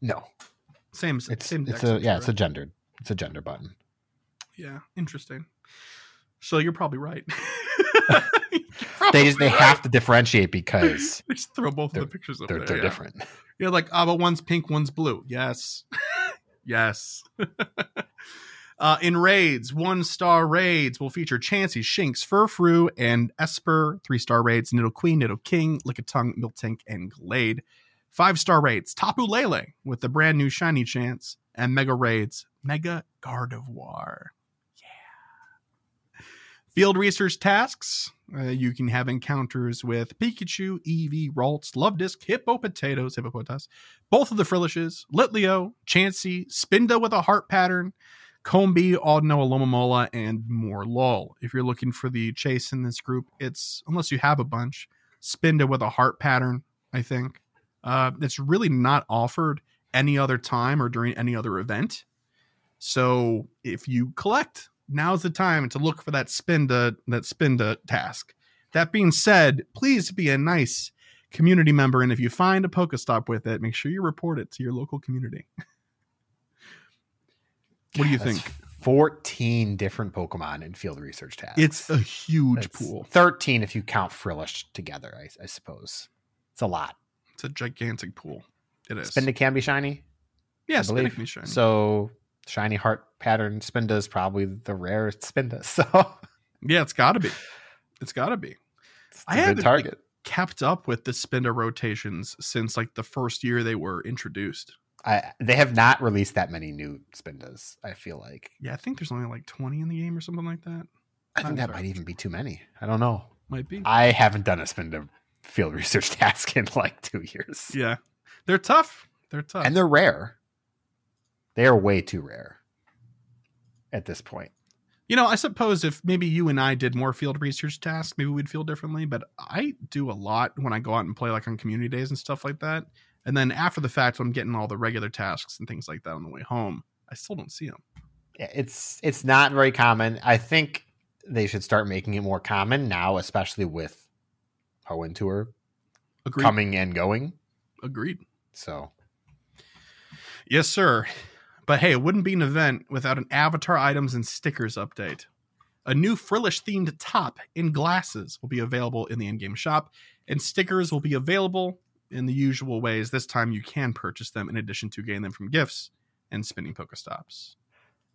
No, Same. it's same. it's a yeah, it's a right? gendered it's a gender button. yeah. Interesting. So you're probably right. They just they have to differentiate because They just throw both of the pictures up they're there. they're yeah. different. You're like, ah, but one's pink, one's blue. Yes. yes. uh, in raids, one star raids will feature Chansey, Shinx, Furfrou, and Espurr. Three star raids, Nidoqueen, Nido King, Lickitung, Miltank, and Glade. Five star raids, Tapu Lele with the brand new Shiny Chance. And mega raids, Mega Gardevoir. Yeah. Field research tasks. Uh, you can have encounters with Pikachu, Eevee, Ralts, Luvdisc, Hippo Potatoes, Hippopotas, both of the Frillishes, Litleo, Chansey, Spinda with a heart pattern, Combee, Audino, Alomomola, and more lol. If you're looking for the chase in this group, it's, unless you have a bunch, Spinda with a heart pattern, I think. Uh, it's really not offered any other time or during any other event. So if you collect, now's the time to look for that Spinda that Spinda task. That being said, please be a nice community member, and if you find a Pokestop with it, make sure you report it to your local community. what do you That's think? Fourteen different Pokemon in field research tasks. It's a huge That's pool. Thirteen if you count Frillish together. I, I suppose it's a lot. It's a gigantic pool. It is. Spinda can be shiny. yeah, I Spinda believe. can be shiny. So shiny heart pattern Spinda is probably the rarest Spinda. So yeah, it's got to be. It's got to be. I haven't, good target. Kept up with the Spinda rotations since like the first year they were introduced. I, they have not released that many new Spindas. I feel like. Yeah, I think there's only like 20 in the game or something like that. I think I'm that sorry. might even be too many. I don't know. Might be. I haven't done a Spinda field research task in like two years, Yeah. They're tough. They're tough. and they're rare. They are way too rare at this point. You know, I suppose if maybe you and I did more field research tasks, maybe we'd feel differently. But I do a lot when I go out and play, like on community days and stuff like that. And then after the fact, I'm getting all the regular tasks and things like that on the way home. I still don't see them. Yeah, It's it's not very common. I think they should start making it more common now, especially with Hoenn Tour Agreed. coming and going. Agreed. So Yes, sir. But hey, it wouldn't be an event without an avatar items and stickers update. A new Frillish themed top in glasses will be available in the in game shop, and stickers will be available in the usual ways. This time you can purchase them in addition to getting them from gifts and spinning Pokestops.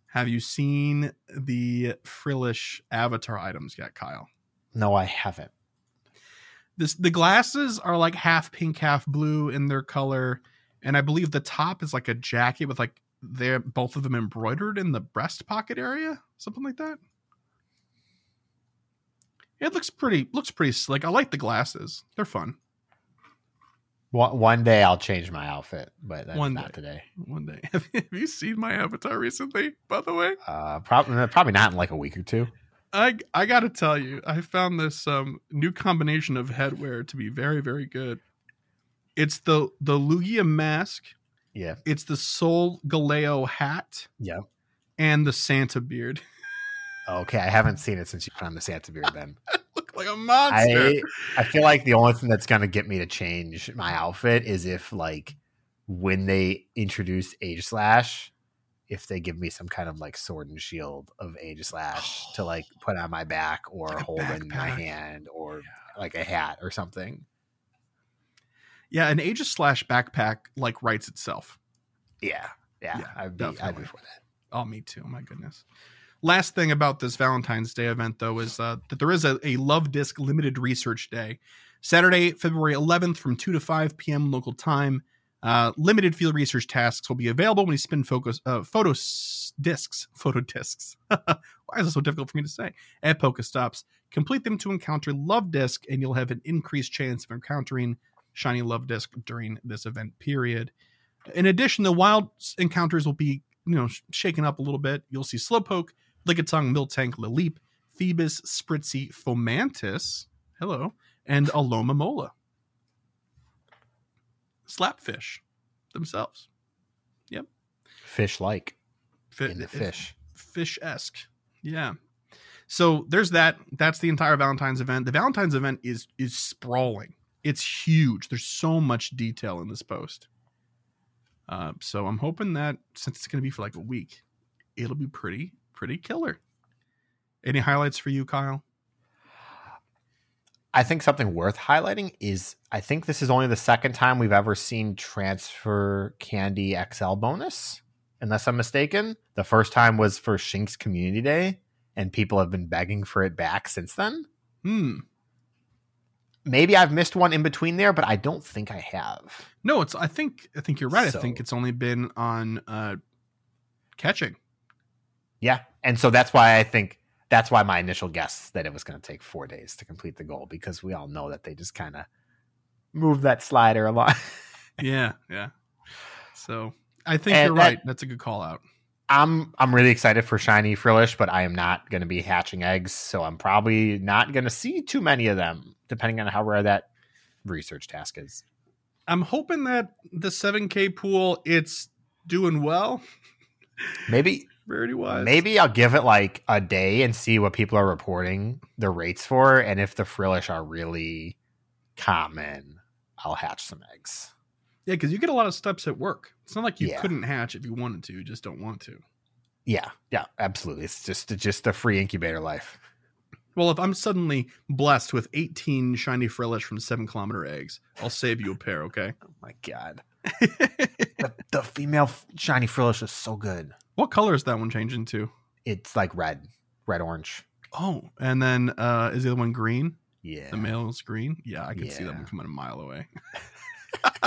Have you seen the Frillish avatar items yet, Kyle? no, I haven't. This the glasses are like half pink, half blue in their color, and I believe the top is like a jacket with like they're both of them embroidered in the breast pocket area, something like that. It looks pretty looks pretty slick. I like the glasses; they're fun. One, day I'll change my outfit, but that's One not day. today. One day, have you seen my avatar recently? By the way, Uh, probably probably not in like a week or two. I I gotta tell you, I found this um new combination of headwear to be very very good. It's the the Lugia mask Yeah, It's the Solgaleo hat yeah. and the Santa beard. Okay, I haven't seen it since you put on the Santa beard. Then Look like a monster. I I feel like the only thing that's gonna get me to change my outfit is if like when they introduce Aegislash, if they give me some kind of like sword and shield of Aegislash to like put on my back or Like hold in my hand or like a hat or something. yeah, an Aegislash backpack like writes itself. Yeah, yeah, Yeah, I'd be I'd be for that. Oh, me too. My goodness. Last thing about this Valentine's Day event, though, is uh, that there is a, a Luvdisc limited research day. Saturday, February 11th from 2 to 5 p.m. local time. Uh, limited field research tasks will be available when you spin focus, uh, photo discs. Photo discs. Why is it so difficult for me to say? At Pokestops. Complete them to encounter Luvdisc, and you'll have an increased chance of encountering Shiny Luvdisc during this event period. In addition, the wild encounters will be you know sh- shaken up a little bit. You'll see Slowpoke, Lickitung, Miltank, Lilleep, Feebas, Spritzee, Fomantis, hello, and Alomomola. Slapfish themselves. Yep. Fish like Fi- in the fish. fish-esque. Yeah. So there's that. That's the entire Valentine's event. The Valentine's event is is sprawling. It's huge. There's so much detail in this post. Uh, so I'm hoping that since it's going to be for like a week, it'll be pretty, pretty killer. Any highlights for you, Kyle? I think something worth highlighting is I think this is only the second time we've ever seen transfer candy XL bonus, unless I'm mistaken. The first time was for Shinx Community Day, and people have been begging for it back since then. Hmm. Maybe I've missed one in between there, but I don't think I have. No, it's. I think. I think you're right. So- I think it's only been on uh, catching. Yeah. And so that's why I think that's why my initial guess that it was going to take four days to complete the goal because we all know that they just kind of move that slider along. yeah, yeah. So I think And you're that- right. That's a good call out. I'm I'm really excited for shiny frillish, but I am not going to be hatching eggs, so I'm probably not going to see too many of them, depending on how rare that research task is. I'm hoping that the 7K pool it's doing well, Maybe rarity wise. maybe I'll give it like a day and see what people are reporting the rates for, and if the frillish are really common, I'll hatch some eggs. Yeah, because you get a lot of steps at work. It's not like you Yeah. couldn't hatch if you wanted to. You just don't want to. Yeah, yeah, absolutely. It's just just a free incubator life. Well, if I'm suddenly blessed with 18 shiny frillish from seven kilometer eggs, I'll save you a pair. Okay. Oh my god, the, the female f- shiny frillish is so good. What color is that one changing to? It's like red, red orange. Oh, and then uh is the other one green? Yeah, The male is green. Yeah, I can see that one coming a mile away.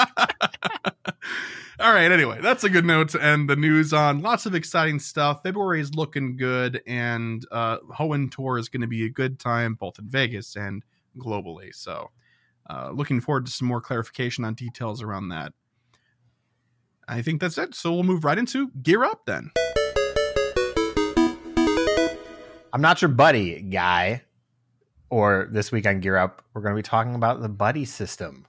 All right. Anyway, that's a good note to end the news on. Lots of exciting stuff. February is looking good, and uh, Hoenn Tour is going to be a good time both in Vegas and globally. So, uh, looking forward to some more clarification on details around that. I think that's it. So we'll move right into gear up then. I'm not your buddy guy. Or this week on Gear Up, we're going to be talking about the buddy system.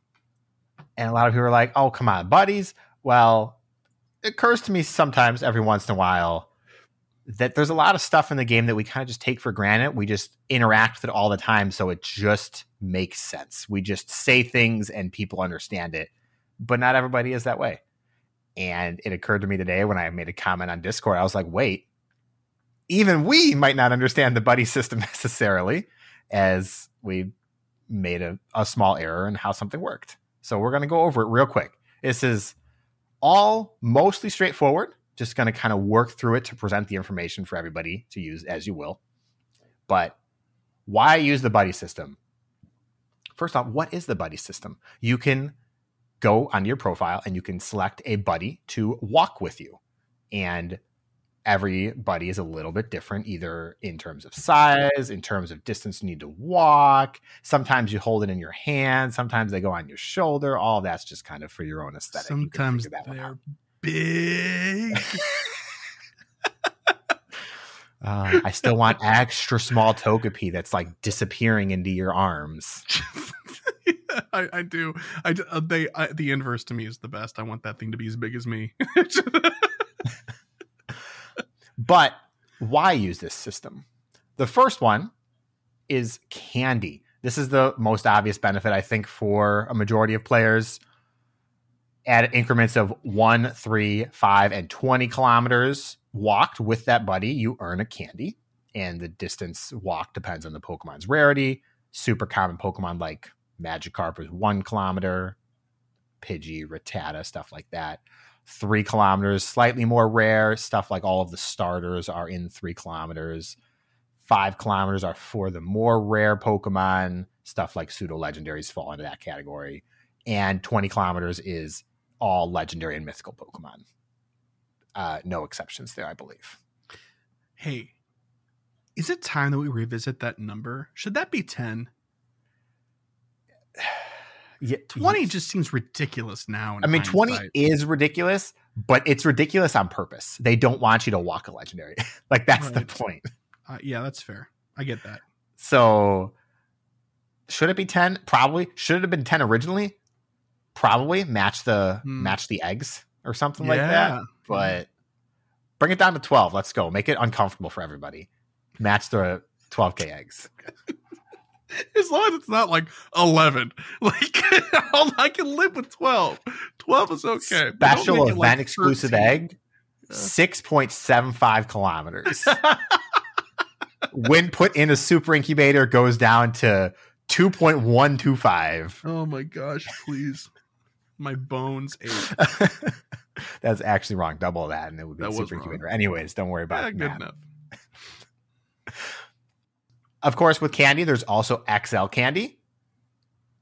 And a lot of people are like, "Oh, come on, buddies." Well, it occurs to me sometimes, every once in a while, that there's a lot of stuff in the game that we kind of just take for granted. We just interact with it all the time, so it just makes sense. We just say things and people understand it, but not everybody is that way. And it occurred to me today when I made a comment on Discord, I was like, "Wait, even we might not understand the buddy system necessarily, as we made a, a small error in how something worked." So we're going to go over it real quick. This is all mostly straightforward. Just going to kind of work through it to present the information for everybody to use as you will. But why use the buddy system? First off, what is the buddy system? You can go onto your profile and you can select a buddy to walk with you. And every buddy is a little bit different, either in terms of size, in terms of distance you need to walk. Sometimes you hold it in your hand, sometimes they go on your shoulder. All that's just kind of for your own aesthetic. Sometimes they're big. Uh, I still want extra small Togepi that's like disappearing into your arms. I, I do. I uh, they I, the inverse to me is the best. I want that thing to be as big as me. But why use this system? The first one is candy. This is the most obvious benefit, I think, for a majority of players. At increments of one, three, five, and 20 kilometers walked with that buddy, you earn a candy. And the distance walked depends on the Pokemon's rarity. Super common Pokemon like Magikarp is one kilometer, Pidgey, Rattata, stuff like that three kilometers, slightly more rare. Stuff like all of the starters are in three kilometers. Five kilometers are for the more rare Pokemon. Stuff like pseudo legendaries fall into that category. And 20 kilometers is all legendary and mythical Pokemon. Uh, no exceptions there, I believe. hey, is it time that we revisit that number? Should that be ten? Yeah, Twenty just seems ridiculous now. I mean, 20 is ridiculous, but it's ridiculous on purpose. They don't want you to walk a legendary. like, that's the point. Uh, yeah, that's fair. I get that. So should it be 10? Probably. Should it have been 10 originally? Probably match the Hmm. match the eggs or something like that. But bring it down to 12. Let's go. Make it uncomfortable for everybody. Match the 12k eggs. As long as it's not like 11. Like, I can live with 12. 12 is okay. Special event like, exclusive 13. egg, Yeah. 6.75 kilometers. when put in a super incubator, goes down to 2.125. Oh my gosh, please. My bones ache. That's actually wrong. Double that, and it would be That super incubator. Anyways, don't worry about Yeah, good enough. Of course, with candy, there's also XL candy.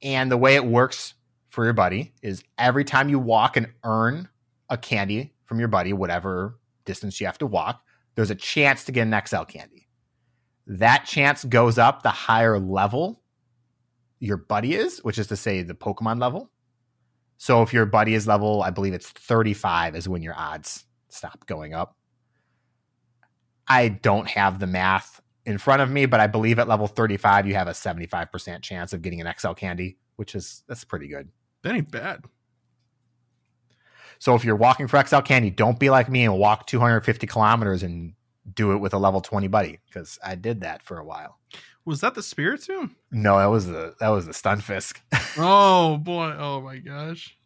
And the way it works for your buddy is every time you walk and earn a candy from your buddy, whatever distance you have to walk, there's a chance to get an XL candy. That chance goes up the higher level your buddy is, which is to say the Pokemon level. So if your buddy is level, I believe it's 35 is when your odds stop going up. I don't have the math in front of me, but I believe at level 35 you have a 75% chance of getting an XL candy, which is that's pretty good. That ain't bad. So if you're walking for XL candy, don't be like me and walk 250 kilometers and do it with a level 20 buddy because I did that for a while. Was that the spirit Spiritomb? No, that was the that was the Stunfisk. Oh boy. Oh my gosh.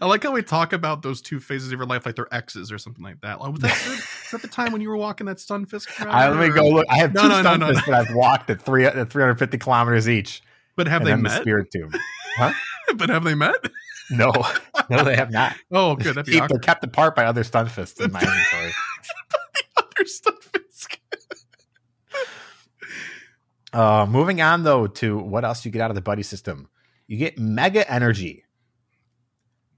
I like how we talk about those two phases of your life like they're exes or something like that. Like, was that, is that the time when you were walking that Stunfisk? I, let me go look. I have No, two no, no, no, Stunfisk that I've walked at three at 350 kilometers each. But have they then the met? Spiritomb. but have they met? No, no, they have not. Oh, good. That'd be they're kept apart by other Stunfisks in my inventory. Other Stunfisk. Uh, moving on though to what else you get out of the buddy system. You get mega energy.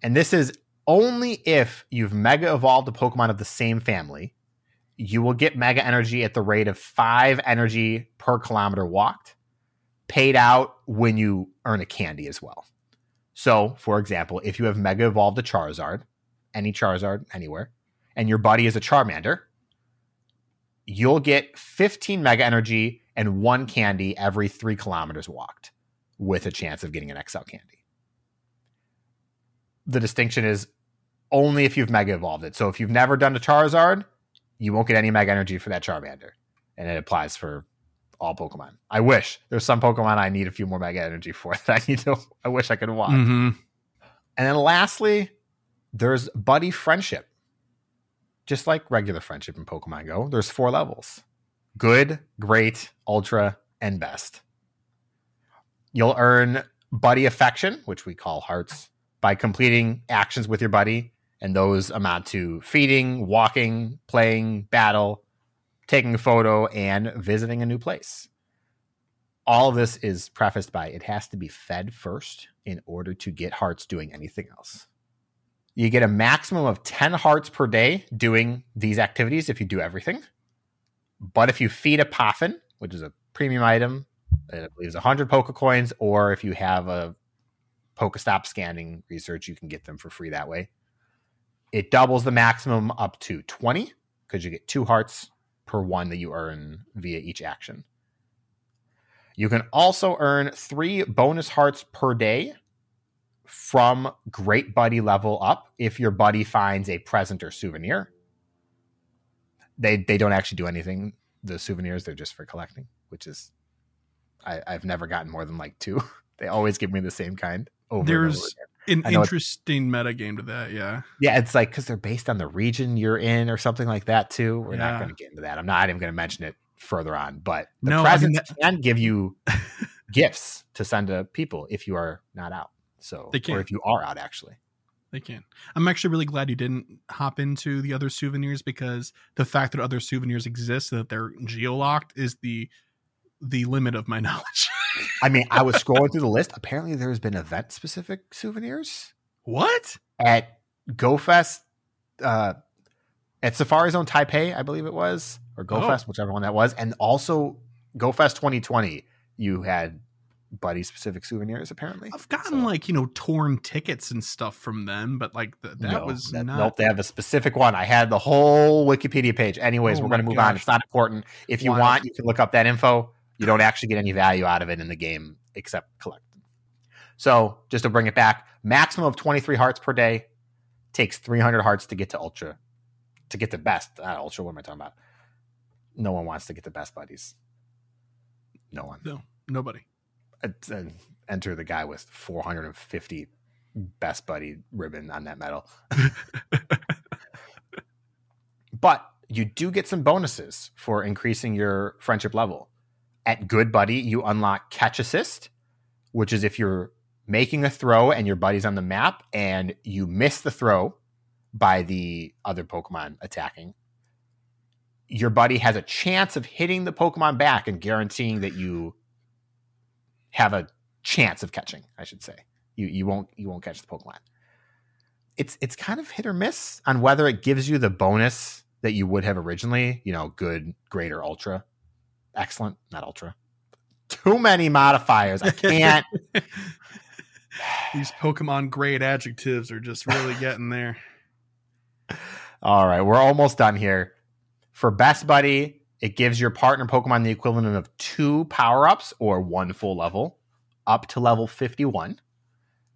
And this is only if you've mega evolved a Pokemon of the same family. You will get mega energy at the rate of five energy per kilometer walked, paid out when you earn a candy as well. So, for example, if you have mega evolved a Charizard, any Charizard anywhere, and your buddy is a Charmander, you'll get 15 mega energy and one candy every three kilometers walked with a chance of getting an XL candy. The distinction is only if you've mega evolved it. So if you've never done a Charizard, you won't get any mega energy for that Charmander. And it applies for all Pokemon. I wish there's some Pokemon I need a few more mega energy for that I need to I wish I could walk. Mm-hmm. And then lastly, there's buddy friendship. Just like regular friendship in Pokemon Go, there's four levels good, great, ultra, and best. You'll earn buddy affection, which we call hearts, by completing actions with your buddy. And those amount to feeding, walking, playing, battle, taking a photo, and visiting a new place. All of this is prefaced by it has to be fed first in order to get hearts doing anything else. You get a maximum of 10 hearts per day doing these activities if you do everything. But if you feed a Poffin, which is a premium item, I believe is 100 Poke coins, or if you have a Pokestop scanning research, you can get them for free that way. It doubles the maximum up to 20 because you get two hearts per one that you earn via each action. You can also earn three bonus hearts per day from Great Buddy level up if your buddy finds a present or souvenir. They they don't actually do anything. The souvenirs they're just for collecting, which is I, I've never gotten more than like two. They always give me the same kind over over There's again. an I know it's- interesting meta game to that. Yeah. Yeah, it's like because they're based on the region you're in or something like that too. We're Yeah. not going to get into that. I'm not even going to mention it further on. But the No, I mean presents can give you gifts to send to people if you are not out. So, They can. or if you are out, actually. They can. I'm actually really glad you didn't hop into the other souvenirs because the fact that other souvenirs exist that they're geolocked is the the limit of my knowledge. I mean, I was scrolling through the list. Apparently, there's been event specific souvenirs what? at GoFest, uh, at Safari Zone Taipei, I believe it was, or GoFest, whichever one that was, and also GoFest 2020. You had buddy specific souvenirs. Apparently, I've gotten So- like you know torn tickets and stuff from them, but like th- that No, was that- not. Nope, they have a specific one. I had the whole Wikipedia page. Anyways, Oh we're going to move on. It's not important. If you Wild. want, you can look up that info. You don't actually get any value out of it in the game except collect. So, just to bring it back, maximum of 23 hearts per day. Takes 300 hearts to get to ultra. To get the best. Not ultra, what am I talking about? No one wants to get the best buddies. No one. No, nobody. Uh, enter the guy with 450 best buddy ribbon on that medal. but you do get some bonuses for increasing your friendship level. At good buddy, you unlock catch assist, which is if you're making a throw and your buddy's on the map and you miss the throw by the other Pokemon attacking, your buddy has a chance of hitting the Pokemon back and guaranteeing that you have a chance of catching, I should say. You you won't you won't catch the Pokemon. It's it's kind of hit or miss on whether it gives you the bonus that you would have originally, you know, good, great, or ultra. Excellent, not ultra. Too many modifiers. I can't. These Pokemon grade adjectives are just really getting there. All right, we're almost done here. For Best Buddy, it gives your partner Pokemon the equivalent of two power ups or one full level up to level 51.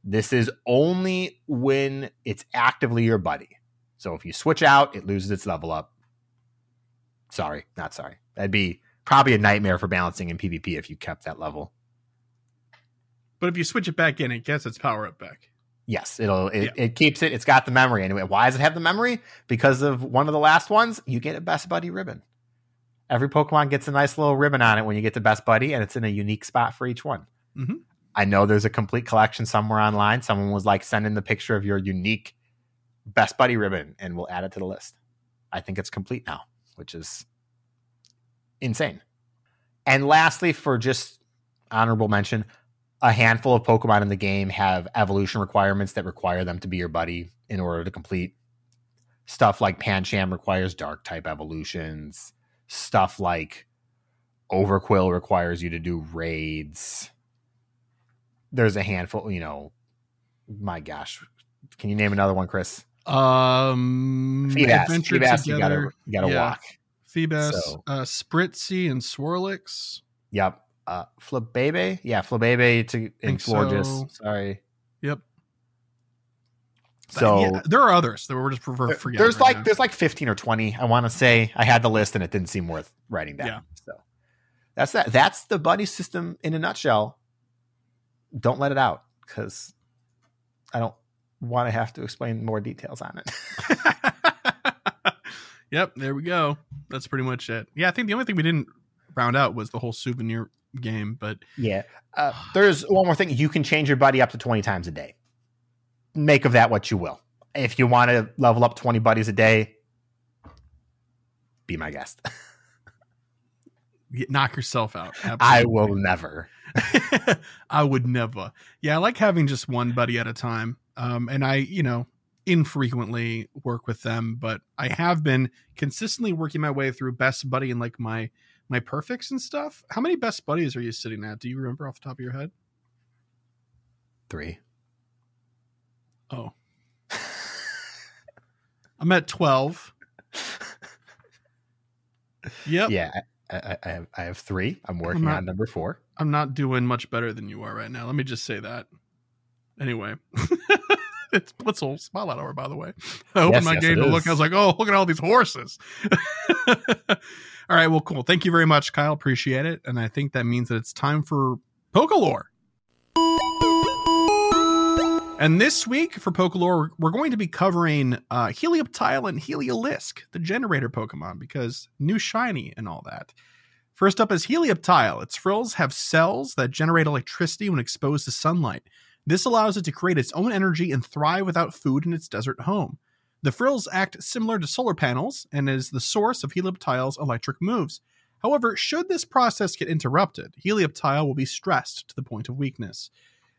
This is only when it's actively your buddy. So if you switch out, it loses its level up. Sorry, not sorry. That'd be probably a nightmare for balancing in PvP if you kept that level. But if you switch it back in, it gets its power up back. Yes, it'll it, Yeah. it keeps it. It's got the memory anyway. Why does it have the memory? Because of one of the last ones, you get a best buddy ribbon. Every Pokemon gets a nice little ribbon on it when you get the best buddy, and it's in a unique spot for each one. Mhm. I know there's a complete collection somewhere online. Someone was like, send in the picture of your unique best buddy ribbon, and we'll add it to the list. I think it's complete now, which is insane. And lastly, for just honorable mention, a handful of Pokemon in the game have evolution requirements that require them to be your buddy in order to complete. Stuff like Pancham requires dark type evolutions. Stuff like Overqwil requires you to do raids. There's a handful, you know. My gosh. Can you name another one, Chris? Um, Feebas. Adventure Feebas, you gotta, you gotta Yeah. walk. Feebas, So- uh, Spritzee, and Swirlix. Yep. Uh, Flabebe? Yeah, Flabebe to in Florges. so. Sorry. Yep. So yeah, there are others that we're just There- forgetting. there's right like now. there's like 15 or 20 i want to say i had the list and it didn't seem worth writing down Yeah. so that's that that's the buddy system in a nutshell don't let it out because i don't want to have to explain more details on it yep, there we go. That's pretty much it. Yeah, I think the only thing we didn't round out was the whole souvenir game, but yeah uh, there's one more thing you can change your buddy up to 20 times a day make of that what you will if you want to level up 20 buddies a day be my guest knock yourself out. i will never I would never. Yeah, I like having just one buddy at a time. Um, and I, you know, infrequently work with them, but I have been consistently working my way through best buddy and like my my perfects and stuff. How many best buddies are you sitting at? Do you remember off the top of your head? three Oh, I'm at twelve. Yep. Yeah, I, I, have I have three. I'm working not- on number four. I'm not doing much better than you are right now. Let me just say that. Anyway, it's Blitzle Spotlight Hour, by the way. I opened Yes, my yes, game to look. is. I was like, oh, look at all these horses. all right, well, cool. Thank you very much, Kyle. Appreciate it. And I think that means that it's time for Pokalore. And this week for Pokalore, we're going to be covering uh, Helioptile and Heliolisk, the generator Pokemon, because new shiny and all that. First up is Helioptile. Its frills have cells that generate electricity when exposed to sunlight. This allows it to create its own energy and thrive without food in its desert home. The frills act similar to solar panels and is the source of Helioptile's electric moves. However, should this process get interrupted, Helioptile will be stressed to the point of weakness.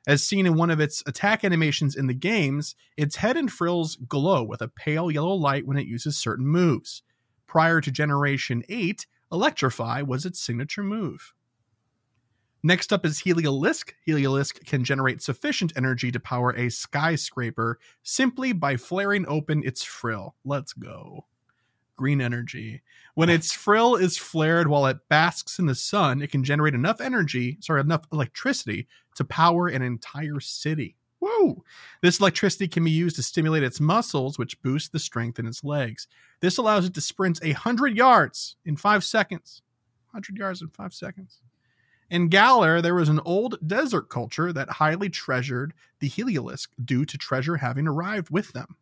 As seen in one of its attack animations in the games, its head and frills glow with a pale yellow light when it uses certain moves. Prior to Generation 8, Electrify was its signature move. Next up is Heliolisk. Heliolisk can generate sufficient energy to power a skyscraper simply by flaring open its frill. Let's go. Green energy. When its frill is flared while it basks in the sun, it can generate enough energy, sorry, enough electricity to power an entire city. Woo! This electricity can be used to stimulate its muscles, which boosts the strength in its legs. This allows it to sprint a hundred yards in five seconds. Hundred yards in five seconds. In Galar, there was an old desert culture that highly treasured the Heliolisk due to treasure having arrived with them.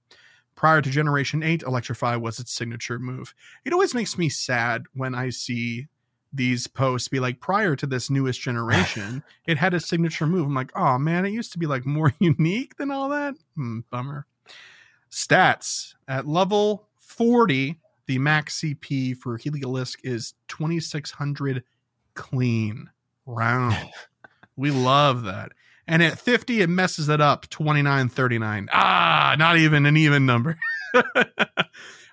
Prior to Generation 8, Electrify was its signature move. It always makes me sad when I see these posts be like, prior to this newest generation, it had a signature move. I'm like, oh man, it used to be like more unique than all that. Hmm, bummer. Stats at level 40, the max CP for Heliolisk is 2600 clean round. we love that. And at 50, it messes it up 29 39. Ah, not even an even number.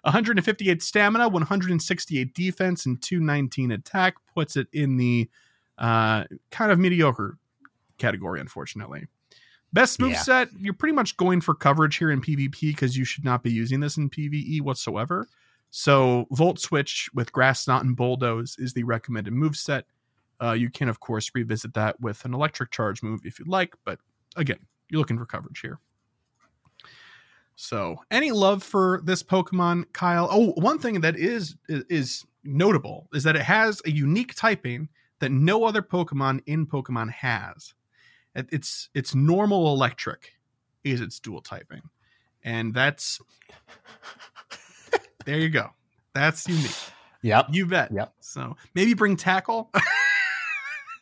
158 stamina, 168 defense, and 219 attack puts it in the uh, kind of mediocre category, unfortunately. Best move Yeah. set, you're pretty much going for coverage here in PvP because you should not be using this in PvE whatsoever. So Volt Switch with Grass Knot and Bulldoze is the recommended move set. Uh, you can, of course, revisit that with an electric charge move if you'd like, but again, you're looking for coverage here. So, any love for this Pokemon, Kyle? Oh, one thing that is is notable is that it has a unique typing that no other Pokemon in Pokemon has. It's it's normal electric is its dual typing, and that's there you go. That's unique. Yep. You bet. Yep. So maybe bring tackle.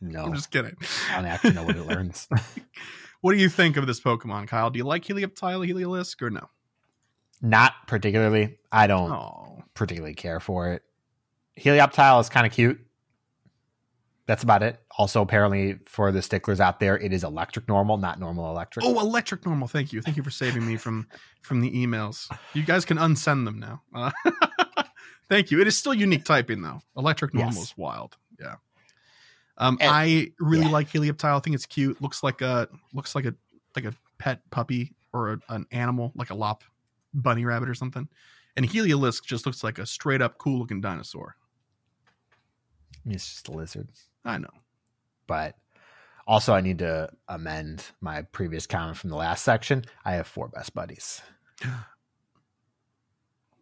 No, I'm just kidding. I don't actually know what it learns. What do you think of this Pokemon, Kyle? Do you like Helioptile, Heliolisk, or no? Not particularly. I don't Oh, particularly care for it. Helioptile is kind of cute. That's about it. Also, apparently, for the sticklers out there, it is electric normal, not normal electric. oh, electric normal. Thank you. Thank you for saving me from from the emails. You guys can unsend them now. Uh, thank you. It is still unique typing though. Electric normal Yes. is wild. Yeah. Um, And- I really yeah. like Helioptile. I think it's cute. Looks like a looks like a like a pet puppy or a, an animal, like a lop bunny rabbit or something. And Heliolisk just looks like a straight up cool looking dinosaur. It's just a lizard. I know. But also, I need to amend my previous comment from the last section. I have four best buddies.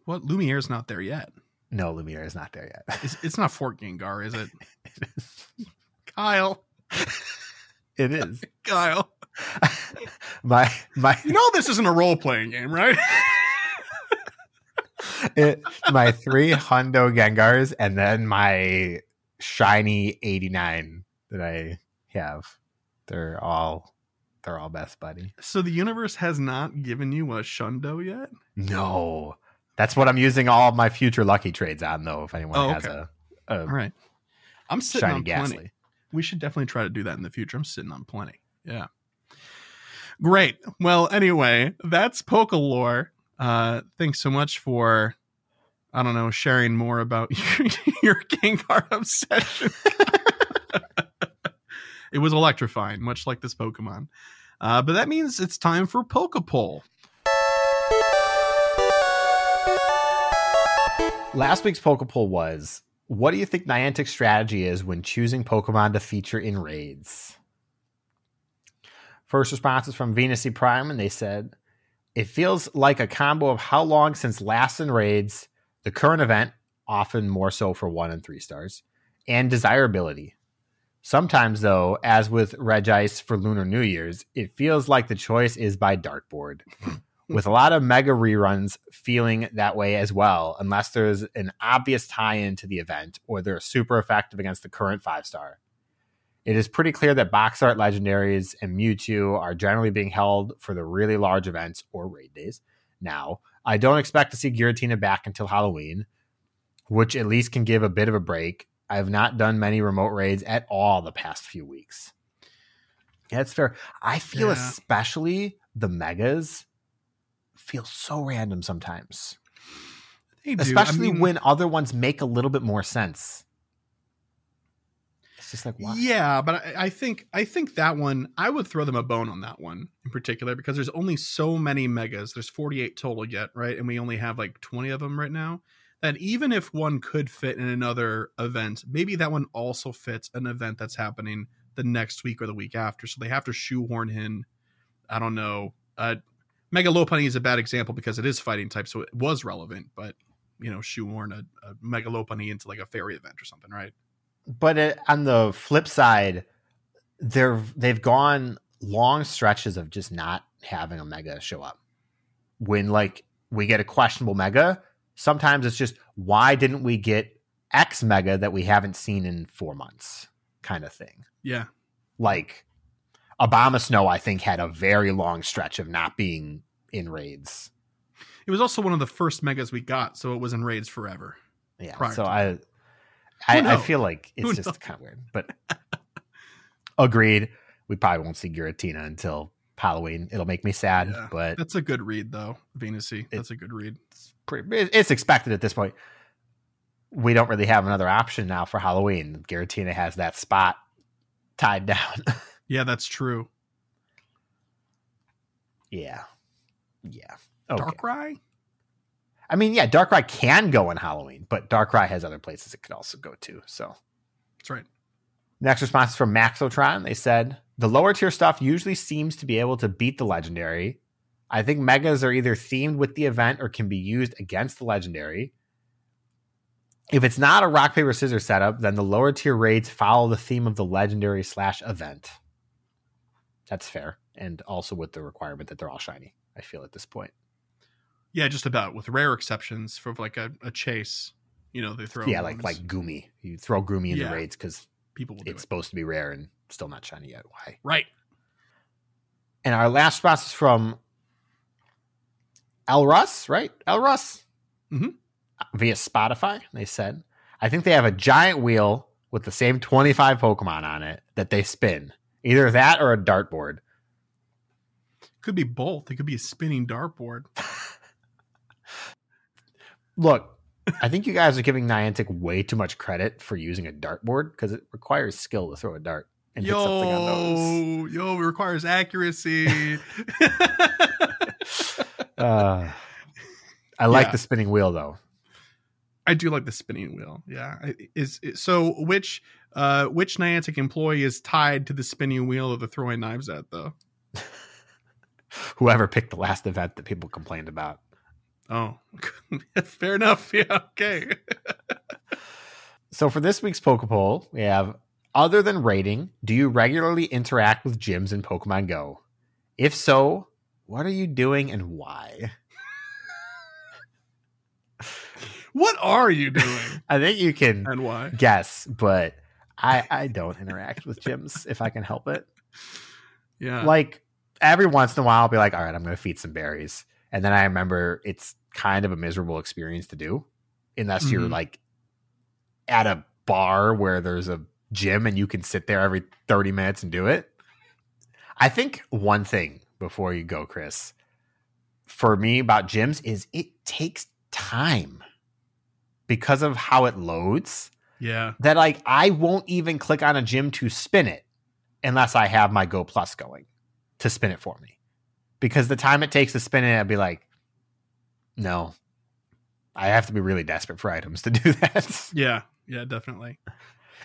What Lumiere's not there yet. No, Lumiere is not there yet. It's, it's not Fort Gengar, is it? Kyle, it is. Kyle. my my You know this isn't a role playing game, right? it, my three Hundo Gengars and then my shiny 89 that I have. They're all they're all best buddy. so the universe has not given you a Shundo yet. No. That's what I'm using all my future lucky trades on though if anyone Oh, has okay. a, a All right, I'm sitting shiny on plenty. Gastly. We should definitely try to do that in the future. I'm sitting on plenty. Yeah. Great. Well, anyway, that's Pokalore. Uh, thanks so much for, I don't know, sharing more about your, your Gengar obsession. it was electrifying, much like this Pokemon. Uh, but that means it's time for Pokepoll. Last week's Pokepoll was what do you think Niantic's strategy is when choosing Pokemon to feature in raids? First response is from Venusy Prime, and they said, It feels like a combo of how long since last in raids, the current event, often more so for one and three stars, and desirability. Sometimes, though, as with Regice for Lunar New Year's, it feels like the choice is by dartboard with a lot of mega reruns feeling that way as well, unless there's an obvious tie in to the event or they're super effective against the current five star. It is pretty clear that box art legendaries and Mewtwo are generally being held for the really large events or raid days. Now, I don't expect to see Giratina back until Halloween, which at least can give a bit of a break. I have not done many remote raids at all the past few weeks. Yeah, that's fair. I feel Yeah. especially the megas feel so random sometimes, They do. I especially mean- when other ones make a little bit more sense. It's just like why? Yeah, but I, I think I think that one I would throw them a bone on that one in particular because there's only so many megas. There's 48 total yet, right? And we only have like 20 of them right now. And even if one could fit in another event, maybe that one also fits an event that's happening the next week or the week after. So they have to shoehorn in. I don't know. Uh, Mega Lopunny is a bad example because it is fighting type, so it was relevant. But you know, shoehorn a, a Mega Lopunny into like a fairy event or something, right? but it, on the flip side, they're they've gone long stretches of just not having a mega show up. When like we get a questionable mega, sometimes it's just why didn't we get X mega that we haven't seen in four months, kind of thing. Yeah. Like Abomasnow, I think had a very long stretch of not being in raids. It was also one of the first megas we got, so it was in raids forever. Yeah. so I, I, I feel like Who it's knows? just kind of weird, but agreed. We probably won't see Giratina until Halloween. It'll make me sad, Yeah. but That's a good read, though, Venusy. That's a good read. it's, pretty, it's expected at this point. We don't really have another option now for Halloween. Giratina has that spot tied down. Yeah, that's true. yeah. Yeah. Okay. Darkrai? I mean, yeah, Darkrai can go on Halloween, but Darkrai has other places it could also go to. So That's right. Next response is from Maxotron. They said the lower tier stuff usually seems to be able to beat the legendary. I think megas are either themed with the event or can be used against the legendary. If it's not a rock paper scissors setup, then the lower tier raids follow the theme of the legendary slash event. That's fair, and also with the requirement that they're all shiny. I feel at this point. Yeah, just about with rare exceptions for like a, a chase. You know, they throw yeah, like like Goomy. You throw Goomy in Yeah. the raids because people will it's it. supposed to be rare and still not shiny yet. Why? Right. And our last response is from El Russ, right? El Russ Mhm. via Spotify. They said, I think they have a giant wheel with the same 25 Pokemon on it that they spin. Either that or a dartboard. Could be both. It could be a spinning dartboard. Look, I think you guys are giving Niantic way too much credit for using a dartboard because it requires skill to throw a dart and hit something on those. Yo, yo, it requires accuracy. Uh, I like Yeah. the spinning wheel though. I do like the spinning wheel. Yeah. Is, is so which uh which Niantic employee is tied to the spinning wheel of they're throwing knives at though? Whoever picked the last event that people complained about. Oh, fair enough. Yeah. Okay. So for this week's Pokepoll, we have other than rating, do you regularly interact with gyms in Pokemon Go? If so, what are you doing and why? what are you doing I think you can and why? guess, but I I don't interact with gyms if I can help it. Yeah. Like every once in a while I'll be like, all right, I'm gonna feed some berries. And then I remember it's kind of a miserable experience to do. Unless you're Mhm. like at a bar where there's a gym and you can sit there every 30 minutes and do it. I think one thing before you go, Chris, for me about gyms is it takes time because of how it loads yeah. that like I won't even click on a gym to spin it unless I have my Go Plus going to spin it for me. Because the time it takes to spin it, I'd be like, no. I have to be really desperate for items to do that. Yeah. Yeah, definitely.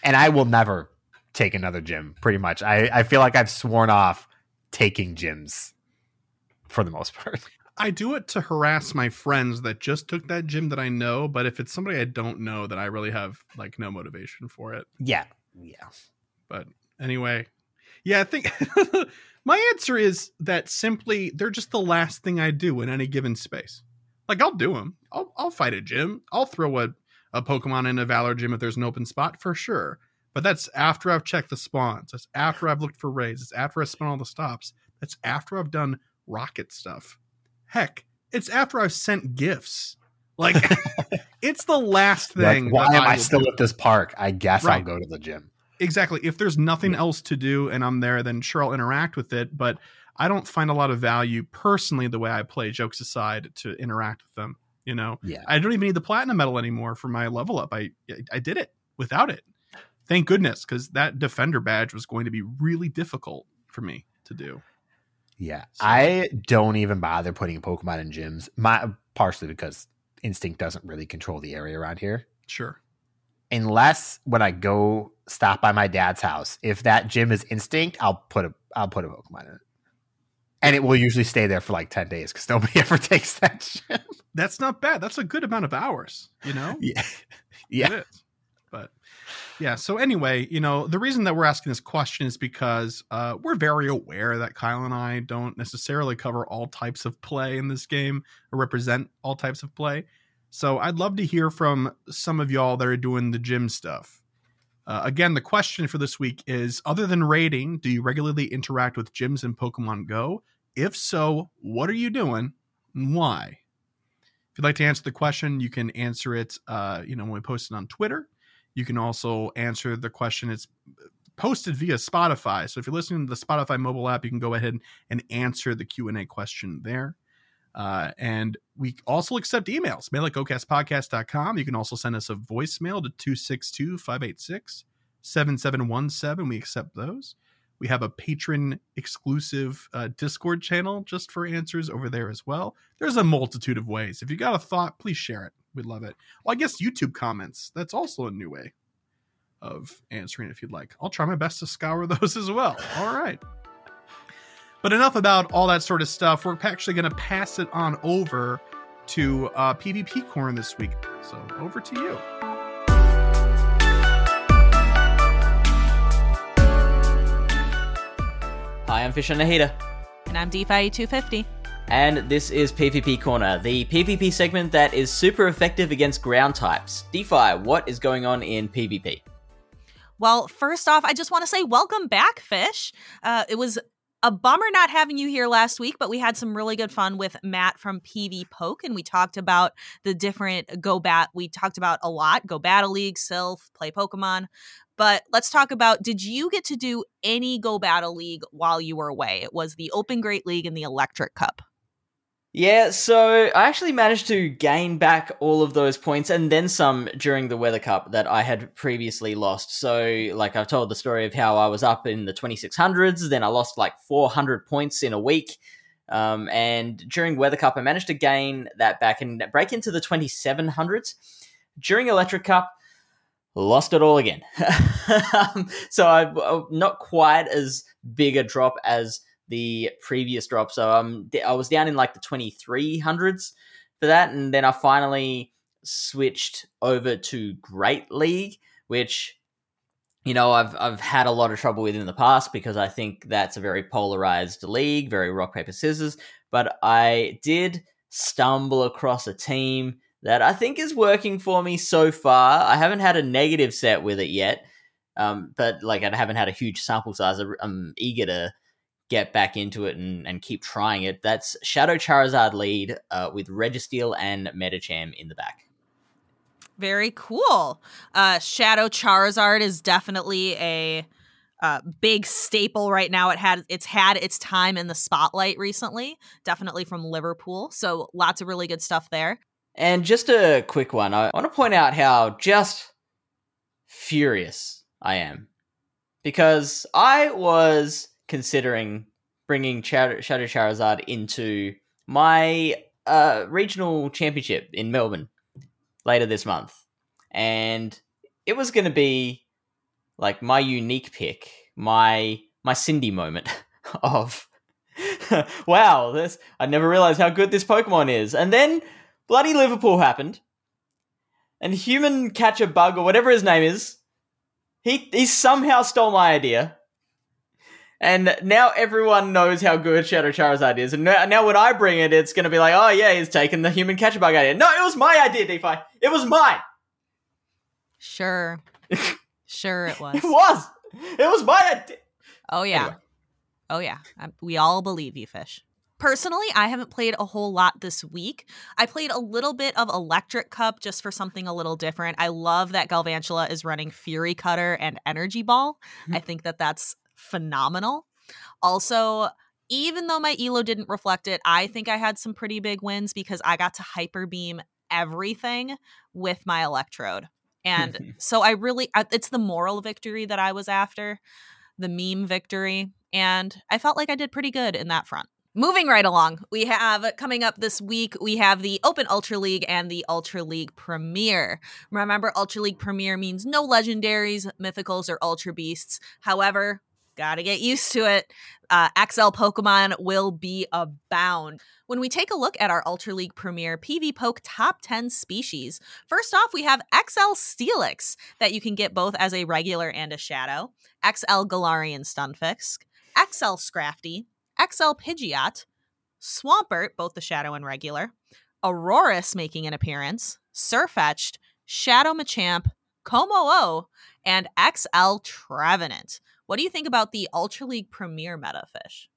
and I will never take another gym, pretty much. I, I feel like I've sworn off taking gyms for the most part. I do it to harass my friends that just took that gym that I know, but if it's somebody I don't know, then I really have like no motivation for it. Yeah. Yeah. But anyway, yeah, I think my answer is that simply they're just the last thing I do in any given space. Like I'll do them. I'll I'll fight a gym. I'll throw a a Pokemon in a Valor gym if there's an open spot for sure. But that's after I've checked the spawns. That's after I've looked for raids. It's after I've spun all the stops. That's after I've done rocket stuff. Heck, it's after I've sent gifts. Like it's the last Like, thing. why am I will still do. at this park? I guess I'll go to the gym. exactly if there's nothing Yeah. else to do and i'm there then sure i'll interact with it but i don't find a lot of value personally the way i play jokes aside to interact with them you know Yeah. i don't even need the platinum medal anymore for my level up i i did it without it thank goodness because that defender badge was going to be really difficult for me to do Yeah, So- I don't even bother putting Pokemon in gyms. My partially because Instinct doesn't really control the area around here. sure Unless when I go stop by my dad's house, if that gym is Instinct, I'll put a I'll put a Pokemon in it, and it will usually stay there for like ten days because nobody ever takes that gym. that's not bad that's a good amount of hours you know Yeah, yeah. Yeah. So anyway, you know, the reason that we're asking this question is because uh, we're very aware that Kyle and I don't necessarily cover all types of play in this game or represent all types of play. So I'd love to hear from some of y'all that are doing the gym stuff. Uh, again, the question for this week is: Other than raiding, do you regularly interact with gyms in Pokemon Go? If so, what are you doing and why? If you'd like to answer the question, you can answer it. Uh, you know, when we post it on Twitter you can also answer the question. It's posted via Spotify. So if you're listening to the Spotify mobile app, you can go ahead and answer the Q&A question there. Uh, and we also accept emails, mail at gocastpodcast.com. You can also send us a voicemail to 262 586 7717. We accept those. We have a patron exclusive uh, Discord channel just for answers over there as well. There's a multitude of ways. If you got a thought, please share it. We'd love it. Well, I guess YouTube comments. That's also a new way of answering if you'd like. I'll try my best to scour those as well. All right. But enough about all that sort of stuff. We're actually going to pass it on over to uh, PvP Corner this week. So over to you. Hi, I'm Fish on a Heater. And I'm DeFi 250 and this is PvP Corner, the PvP segment that is super effective against ground types. DeFi, what is going on in PvP? Well, first off, I just want to say welcome back, Fish. Uh, it was a bummer not having you here last week, but we had some really good fun with Matt from PvPoke, and we talked about the different Go Bat. We talked about a lot Go Battle League, Silph, Play Pokemon. But let's talk about did you get to do any Go Battle League while you were away? It was the Open Great League and the Electric Cup. Yeah, so I actually managed to gain back all of those points and then some during the Weather Cup that I had previously lost. So, like, I've told the story of how I was up in the 2600s, then I lost like 400 points in a week. Um, and during Weather Cup, I managed to gain that back and break into the 2700s. During Electric Cup, lost it all again. so, I uh, not quite as big a drop as the previous drop. So um, I was down in like the 2300s for that. And then I finally switched over to Great League, which you know I've I've had a lot of trouble with in the past because I think that's a very polarized league, very rock paper scissors. But I did stumble across a team that I think is working for me so far. I haven't had a negative set with it yet, um, but like I haven't had a huge sample size. I'm eager to get back into it and, and keep trying it. That's Shadow Charizard lead uh, with Registeel and Medicham in the back. Very cool. Uh, Shadow Charizard is definitely a uh, big staple right now. It had it's had its time in the spotlight recently, definitely from Liverpool. So lots of really good stuff there. And just a quick one. I want to point out how just furious I am because I was considering bringing Shadow, Charizard into my uh, regional championship in Melbourne later this month. And it was going to be like my unique pick, my my Cindy moment of wow, this I never realized how good this Pokemon is. And then bloody Liverpool happened. And human catcher bug or whatever his name is, he he somehow stole my idea and now everyone knows how good Shadow Charizard is. And now, now when I bring it, it's going to be like, oh, yeah, he's taken the human catcher bug idea. No, it was my idea, DeFi. It was mine. Sure. sure, it was. it was. It was my idea. Oh, yeah. Anyway. Oh, yeah. We all believe you, Fish. Personally, I haven't played a whole lot this week. I played a little bit of Electric Cup just for something a little different. I love that Galvantula is running Fury Cutter and Energy Ball. Mm-hmm. I think that that's phenomenal. Also, even though my elo didn't reflect it, I think I had some pretty big wins because I got to hyper beam everything with my electrode. And so I really it's the moral victory that I was after, the meme victory, and I felt like I did pretty good in that front. Moving right along, we have coming up this week, we have the Open Ultra League and the Ultra League Premier. Remember, Ultra League Premier means no legendaries, mythicals, or Ultra Beasts. However, Gotta get used to it. Uh, XL Pokemon will be abound. When we take a look at our Ultra League Premier PvPoke top 10 species, first off, we have XL Steelix that you can get both as a regular and a shadow, XL Galarian Stunfisk, XL Scrafty, XL Pidgeot, Swampert, both the shadow and regular, Aurorus making an appearance, Sirfetch'd, Shadow Machamp, Kommo-o, and XL Trevenant. What do you think about the Ultra League Premier meta fish?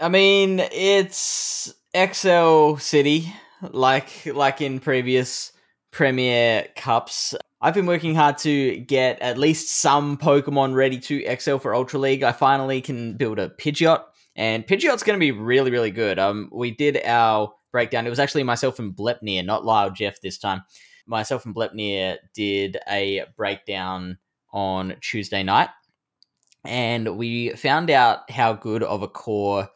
I mean, it's XL City, like like in previous Premier Cups. I've been working hard to get at least some Pokemon ready to XL for Ultra League. I finally can build a Pidgeot, and Pidgeot's going to be really, really good. Um, we did our breakdown. It was actually myself and Blepnir, not Lyle Jeff this time. Myself and Blepnir did a breakdown on Tuesday night, and we found out how good of a core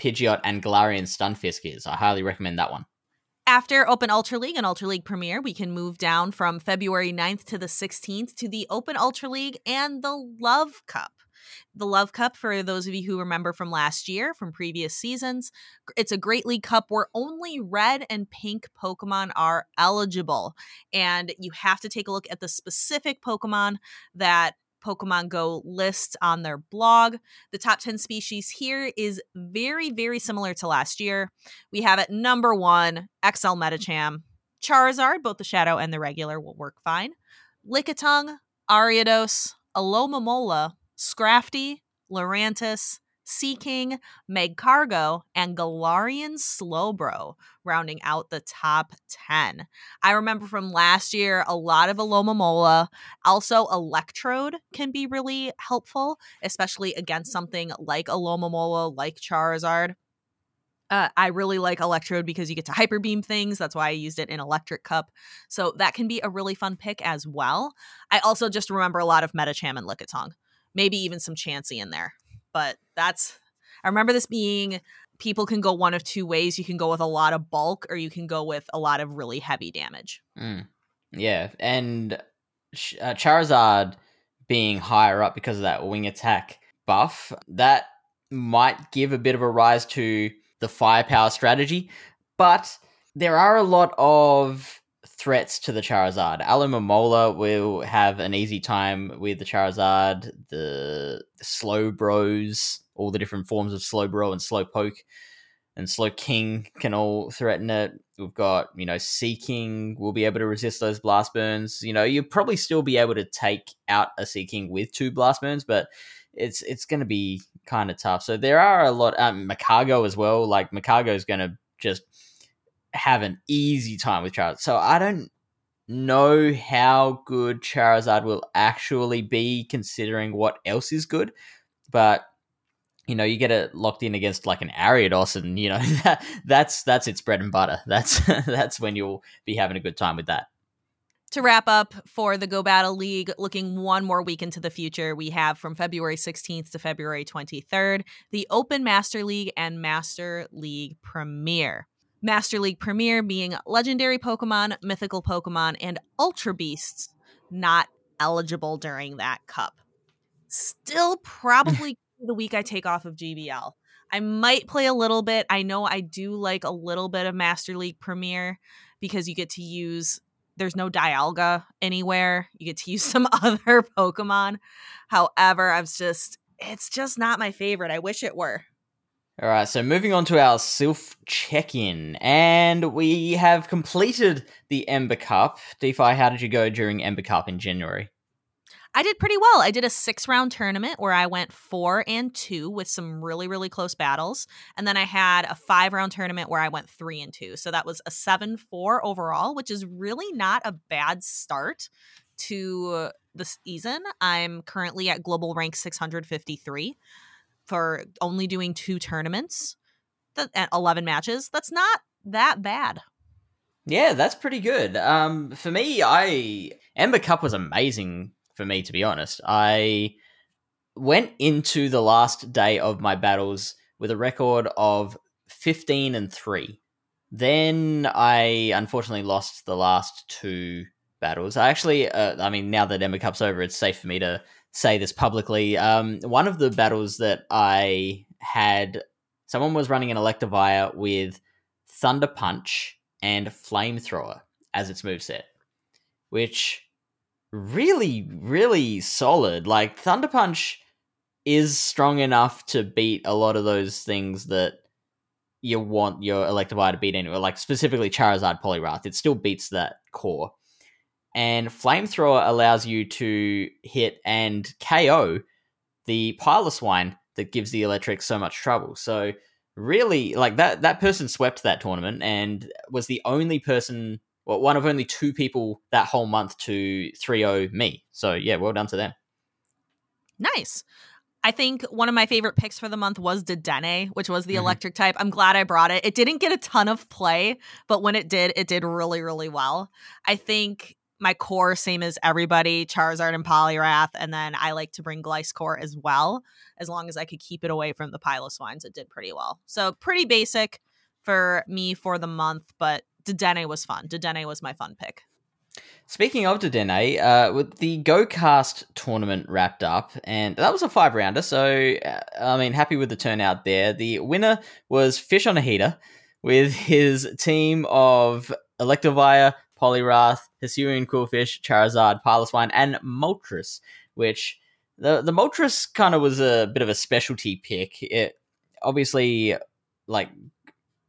Pidgeot and Galarian Stunfisk is. I highly recommend that one. After Open Ultra League and Ultra League Premier, we can move down from February 9th to the 16th to the Open Ultra League and the Love Cup. The Love Cup, for those of you who remember from last year, from previous seasons, it's a Great League Cup where only red and pink Pokemon are eligible. And you have to take a look at the specific Pokemon that Pokemon Go lists on their blog. The top 10 species here is very, very similar to last year. We have at number one XL Medicham, Charizard, both the Shadow and the regular, will work fine. Lickitung, Ariados, Alomomola, Scrafty, Lurantis, Seaking, Magcargo, and Galarian Slowbro, rounding out the top 10. I remember from last year a lot of Alomomola. Also, Electrode can be really helpful, especially against something like Alomomola, like Charizard. Uh, I really like Electrode because you get to hyper beam things. That's why I used it in Electric Cup. So that can be a really fun pick as well. I also just remember a lot of Medicham and Lickitung. Maybe even some Chansey in there but that's I remember this being people can go one of two ways. You can go with a lot of bulk or you can go with a lot of really heavy damage. Mm. Yeah, and uh, Charizard being higher up because of that wing attack buff, that might give a bit of a rise to the firepower strategy, but there are a lot of threats to the Charizard. Alomomola will have an easy time with the Charizard, the Slowbros, all the different forms of Slowbro and Slowpoke and Slowking can all threaten it. We've got, you know, Seaking will be able to resist those blast burns. You know, you'll probably still be able to take out a Seaking with two blast burns, but it's it's going to be kind of tough. So there are a lot. Um, Magcargo as well. Like Magcargo is going to just have an easy time with Charizard. So I don't know how good Charizard will actually be considering what else is good, but you know, you get it locked in against like an Ariados, and you know that, that's that's its bread and butter. That's that's when you'll be having a good time with that. To wrap up for the Go Battle League, looking one more week into the future, we have from February 16th to February 23rd the Open Master League and Master League Premier. Master League Premier being legendary Pokemon, mythical Pokemon, and Ultra Beasts not eligible during that cup. Still probably the week I take off of GBL. I might play a little bit. I know I do like a little bit of Master League Premier because you get to use there's no Dialga anywhere. You get to use some other Pokemon. However, I've just it's just not my favorite. I wish it were. All right, so moving on to our Silph check in, and we have completed the Ember Cup. DeFi, how did you go during Ember Cup in January? I did pretty well. I did a six round tournament where I went four and two with some really, really close battles. And then I had a five round tournament where I went three and two. So that was a seven four overall, which is really not a bad start to the season. I'm currently at global rank 653 for only doing two tournaments at 11 matches. That's not that bad. Yeah, that's pretty good. Um, for me, I Ember Cup was amazing for me to be honest. I went into the last day of my battles with a record of 15 and 3. Then I unfortunately lost the last two battles. I actually uh, I mean now that Ember Cup's over, it's safe for me to say this publicly. Um, one of the battles that I had, someone was running an Electivire with Thunder Punch and Flamethrower as its moveset, which really, really solid. Like Thunder Punch is strong enough to beat a lot of those things that you want your Electivire to beat anyway, like specifically Charizard Poliwrath. It still beats that core. And Flamethrower allows you to hit and KO the Piloswine that gives the Electric so much trouble. So really, like that that person swept that tournament and was the only person well, one of only two people that whole month to 3-0 me. So yeah, well done to them. Nice. I think one of my favorite picks for the month was Dedenne, which was the Mhm. electric type. I'm glad I brought it. It didn't get a ton of play, but when it did, it did really, really well. I think my core, same as everybody, Charizard and Poliwrath, and then I like to bring Gliscor as well. As long as I could keep it away from the Piloswines, it did pretty well. So pretty basic for me for the month, but Dedenne was fun. Dedenne was my fun pick. Speaking of Dedenne, uh, with the GoCast tournament wrapped up, and that was a five rounder, so uh, I mean, happy with the turnout there. The winner was Fish on a Heater with his team of Electivire, Poliwrath, Hisuian Qwilfish, Charizard, Piloswine, and Moltres, which the, the Moltres kind of was a bit of a specialty pick. It obviously, like,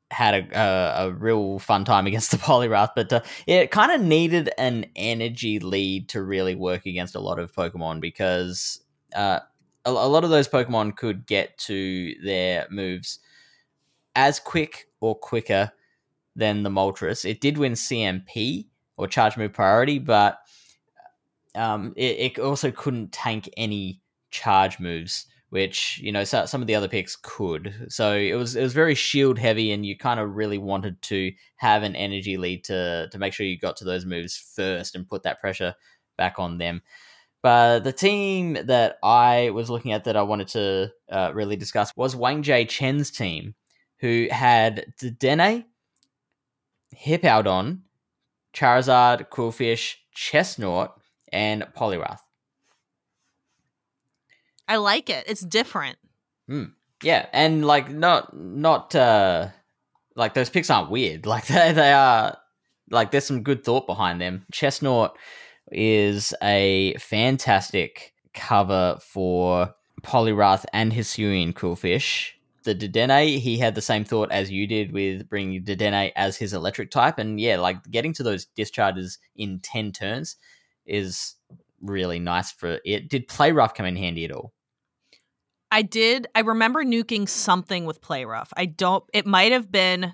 had a, a, a real fun time against the Poliwrath, but uh, it kind of needed an energy lead to really work against a lot of Pokemon because uh, a, a lot of those Pokemon could get to their moves as quick or quicker than the Moltres. It did win CMP or Charge Move Priority, but um, it, it also couldn't tank any charge moves which you know so, some of the other picks could. So it was it was very shield heavy, and you kind of really wanted to have an energy lead to to make sure you got to those moves first and put that pressure back on them. But the team that I was looking at that I wanted to uh, really discuss was Wang Jie Chen's team, who had Dedenne, Hippowdon, Charizard, Qwilfish, Chesnaught, and Poliwrath. I like it. It's different. Yeah, and like not not uh like those picks aren't weird. Like they they are like there's some good thought behind them. Chesnaught is a fantastic cover for Poliwrath and Hisuian Qwilfish. The Dedenne, he had the same thought as you did with bringing Dedenne as his electric type, and yeah, like getting to those discharges in ten turns is really nice for it. Did Play Rough come in handy at all? I did. I remember nuking something with Play Rough. I don't. It might have been.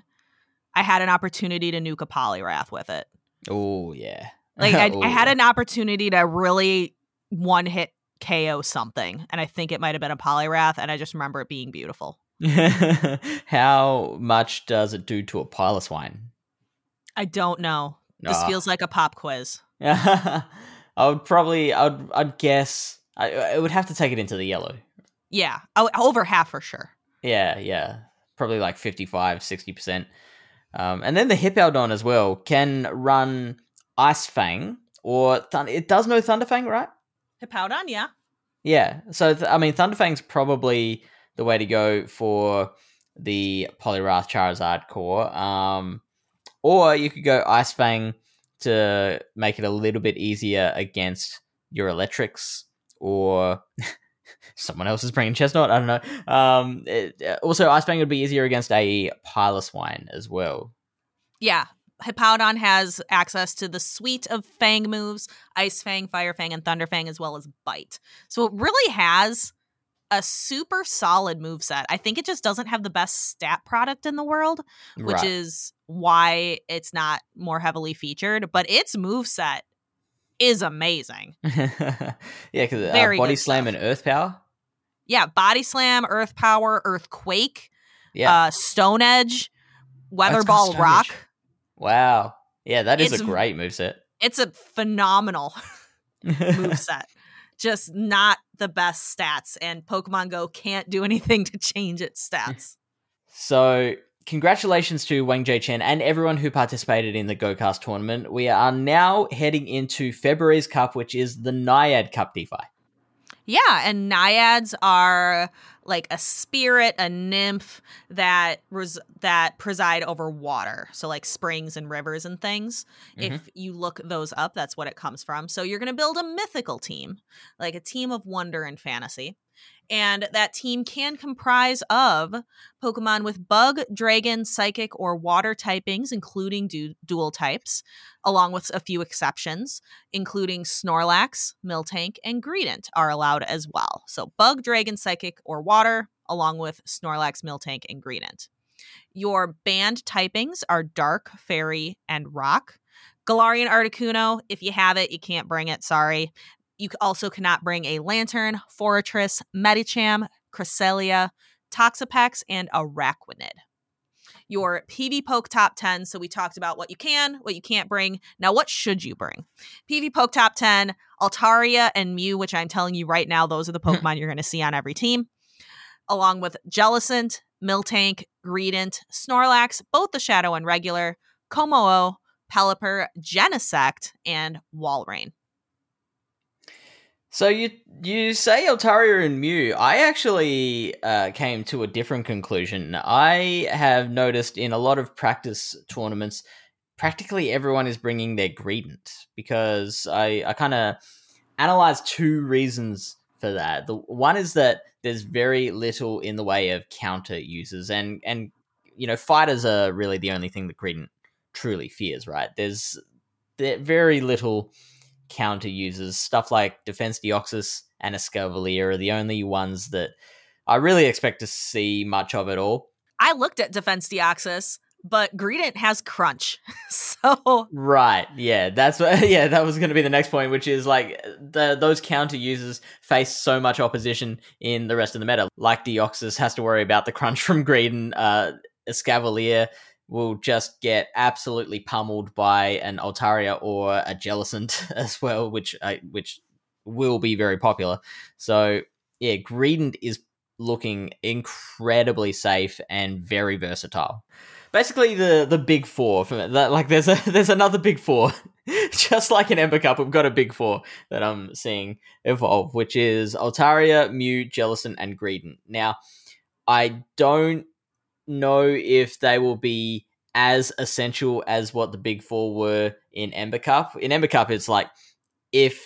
I had an opportunity to nuke a Poliwrath with it. Oh yeah, Like I, I had an opportunity to really one hit KO something, and I think it might have been a Poliwrath, and I just remember it being beautiful. How much does it do to a Piloswine? I don't know. This Ah. feels like a pop quiz. I would probably, I'd, I'd guess, I, I would have to take it into the yellow. Yeah, oh, over half for sure. Yeah, yeah, probably like 55, 60 percent. Um, and then the Hippowdon as well can run Ice Fang or Thun- it does know Thunderfang, right? Hippowdon, yeah. Yeah. So th- I mean, Thunderfang's probably the way to go for the Poliwrath Charizard core. Um, or you could go Ice Fang to make it a little bit easier against your electrics, or someone else is bringing Chesnaught. I don't know. Um, it- uh, also, Ice Fang would be easier against a Piloswine as well. Yeah. Hippowdon has access to the suite of Fang moves Ice Fang, Fire Fang, and Thunder Fang, as well as Bite. So it really has a super solid move set. I think it just doesn't have the best stat product in the world, which Right. is why it's not more heavily featured. But its move set is amazing. yeah, because uh, Body Slam stuff. and Earth Power. Yeah, Body Slam, Earth Power, Earthquake, Yeah. uh, Stone Edge, Weather That's Ball Rock. Edge. Wow. Yeah, that is It's a great moveset. It's a phenomenal move set. Just not the best stats, and Pokemon Go can't do anything to change its hmm. stats. so, congratulations to Wang Jie Chen and everyone who participated in the GoCast tournament. We are now heading into February's Cup, which is the Naiad Cup DeFi. Yeah, and naiads are like a spirit, a nymph that res- that preside over water, so like springs and rivers and things. If mm-hmm. you look those up, that's what it comes from. So you're going to build a mythical team, like a team of wonder and fantasy. And that team can comprise of Pokemon with bug, dragon, psychic, or water typings, including du- dual types, along with a few exceptions including Snorlax, Miltank, and Greedent are allowed as well. So bug, dragon, psychic, or water, along with Snorlax, Miltank, and Greedent. Your banned typings are Dark, Fairy, and Rock. Galarian Articuno, if you have it, you can't bring it, sorry. You also cannot bring a Lanturn, Forretress, Medicham, Cresselia, Toxapex, and Araquanid your PvPoke top 10. So we talked about what you can, what you can't bring. Now, what should you bring? PvPoke top 10, Altaria and Mew, which I'm telling you right now, those are the Pokemon you're going to see on every team, along with Jellicent, Miltank, Greedent, Snorlax, both the Shadow and regular, Kommo-o, Pelipper, Genesect, and Walrein. So you you say Altaria and Mew. I actually uh, came to a different conclusion. I have noticed in a lot of practice tournaments, practically everyone is bringing their Greedent because I I kind of analyzed two reasons for that. The one is that there's very little in the way of counter users, and and you know fighters are really the only thing that Greedent truly fears. Right? There's there very little counter users. Stuff like Defense Deoxys and Escavalier are the only ones that I really expect to see much of at all. I looked at Defense Deoxys, but Greedent has Crunch. so Right, yeah, that's what. Yeah, that was going to be the next point, which is like the those counter users face so much opposition in the rest of the meta. Like Deoxys has to worry about the crunch from Greedent. Uh, Escavalier will just get absolutely pummeled by an Altaria or a Jellicent as well, which uh, which will be very popular. So yeah, Greedent is looking incredibly safe and very versatile. Basically, the the big four. Like there's a there's another big four, just like an Ember Cup, we've got a big four that I'm seeing evolve, which is Altaria, Mew, Jellicent, and Greedent. Now, I don't know if they will be as essential as what the big four were in Ember Cup. In Ember Cup, it's like if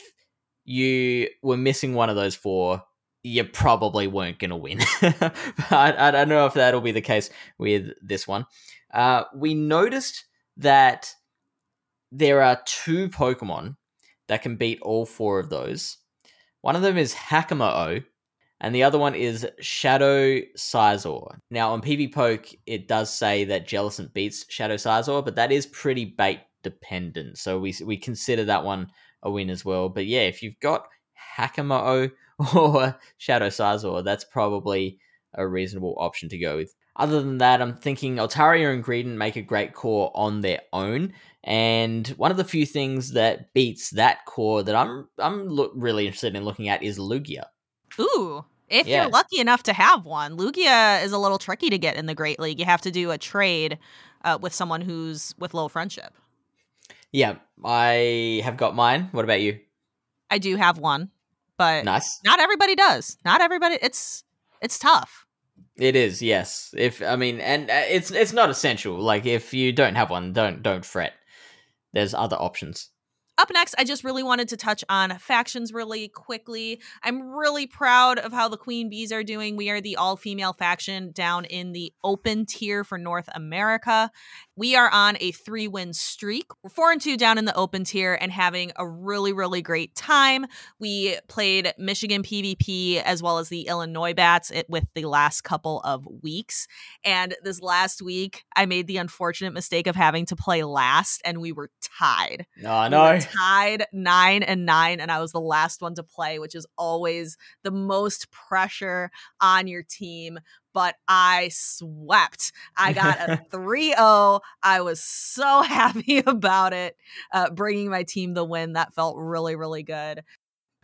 you were missing one of those four, you probably weren't going to win. but I, I don't know if that'll be the case with this one. Uh, we noticed that there are two Pokemon that can beat all four of those. One of them is Hakamo-o, and the other one is Shadow Scizor. Now, on PvPoke, it does say that Jellicent beats Shadow Scizor, but that is pretty bait dependent. So we we consider that one a win as well. But yeah, if you've got Hakamo-o or Shadow Scizor, that's probably a reasonable option to go with. Other than that, I'm thinking Altaria and Greedent make a great core on their own. And one of the few things that beats that core that I'm I'm look, really interested in looking at is Lugia. Ooh. If you're lucky enough to have one, Lugia is a little tricky to get in the Great League. You have to do a trade uh, with someone who's with low friendship. Yeah, I have got mine. What about you? I do have one, but Nice. not everybody does. Not everybody. It's it's tough. It is, yes. If I mean, and uh, it's it's not essential. Like if you don't have one, don't don't fret. There's other options. Up next, I just really wanted to touch on factions really quickly. I'm really proud of how the Queen Bees are doing. We are the all female faction down in the open tier for North America. We are on a three win streak. We're four and two down in the open tier and having a really, really great time. We played Michigan PvP as well as the Illinois Bats with the last couple of weeks. And this last week, I made the unfortunate mistake of having to play last, and we were tied. No, We were tied nine and nine, and I was the last one to play, which is always the most pressure on your team. But I swept. I got a 3 0. I was so happy about it, uh, bringing my team the win. That felt really, really good.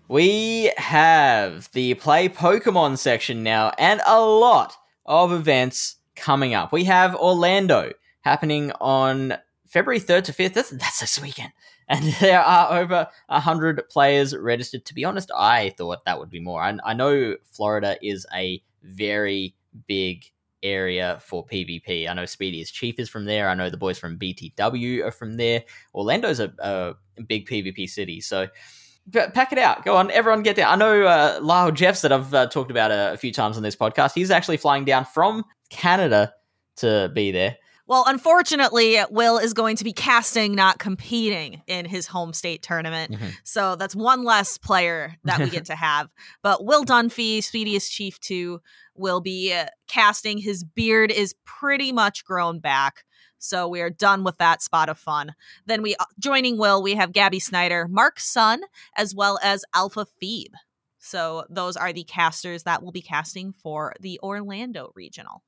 We have the play Pokemon section now, and a lot of events coming up. We have Orlando happening on February 3rd to 5th. That's, that's this weekend. And there are over 100 players registered. To be honest, I thought that would be more. I, I know Florida is a very big area for PvP. I know Speedy's Chief is from there. I know the boys from BTW are from there. Orlando's a, a big PvP city. So pack it out. Go on, everyone get there. I know uh, Lyle Jeffs that I've uh, talked about a, a few times on this podcast. He's actually flying down from Canada to be there. Well, unfortunately, Will is going to be casting, not competing in his home state tournament. Mm-hmm. So that's one less player that we get to have. But Will Dunphy, Speediest Chief 2, will be uh, casting. His beard is pretty much grown back. So we are done with that spot of fun. Then we uh, joining Will, we have Gabby Snyder, Mark Sun, as well as Alpha Phoebe. So those are the casters that will be casting for the Orlando regional.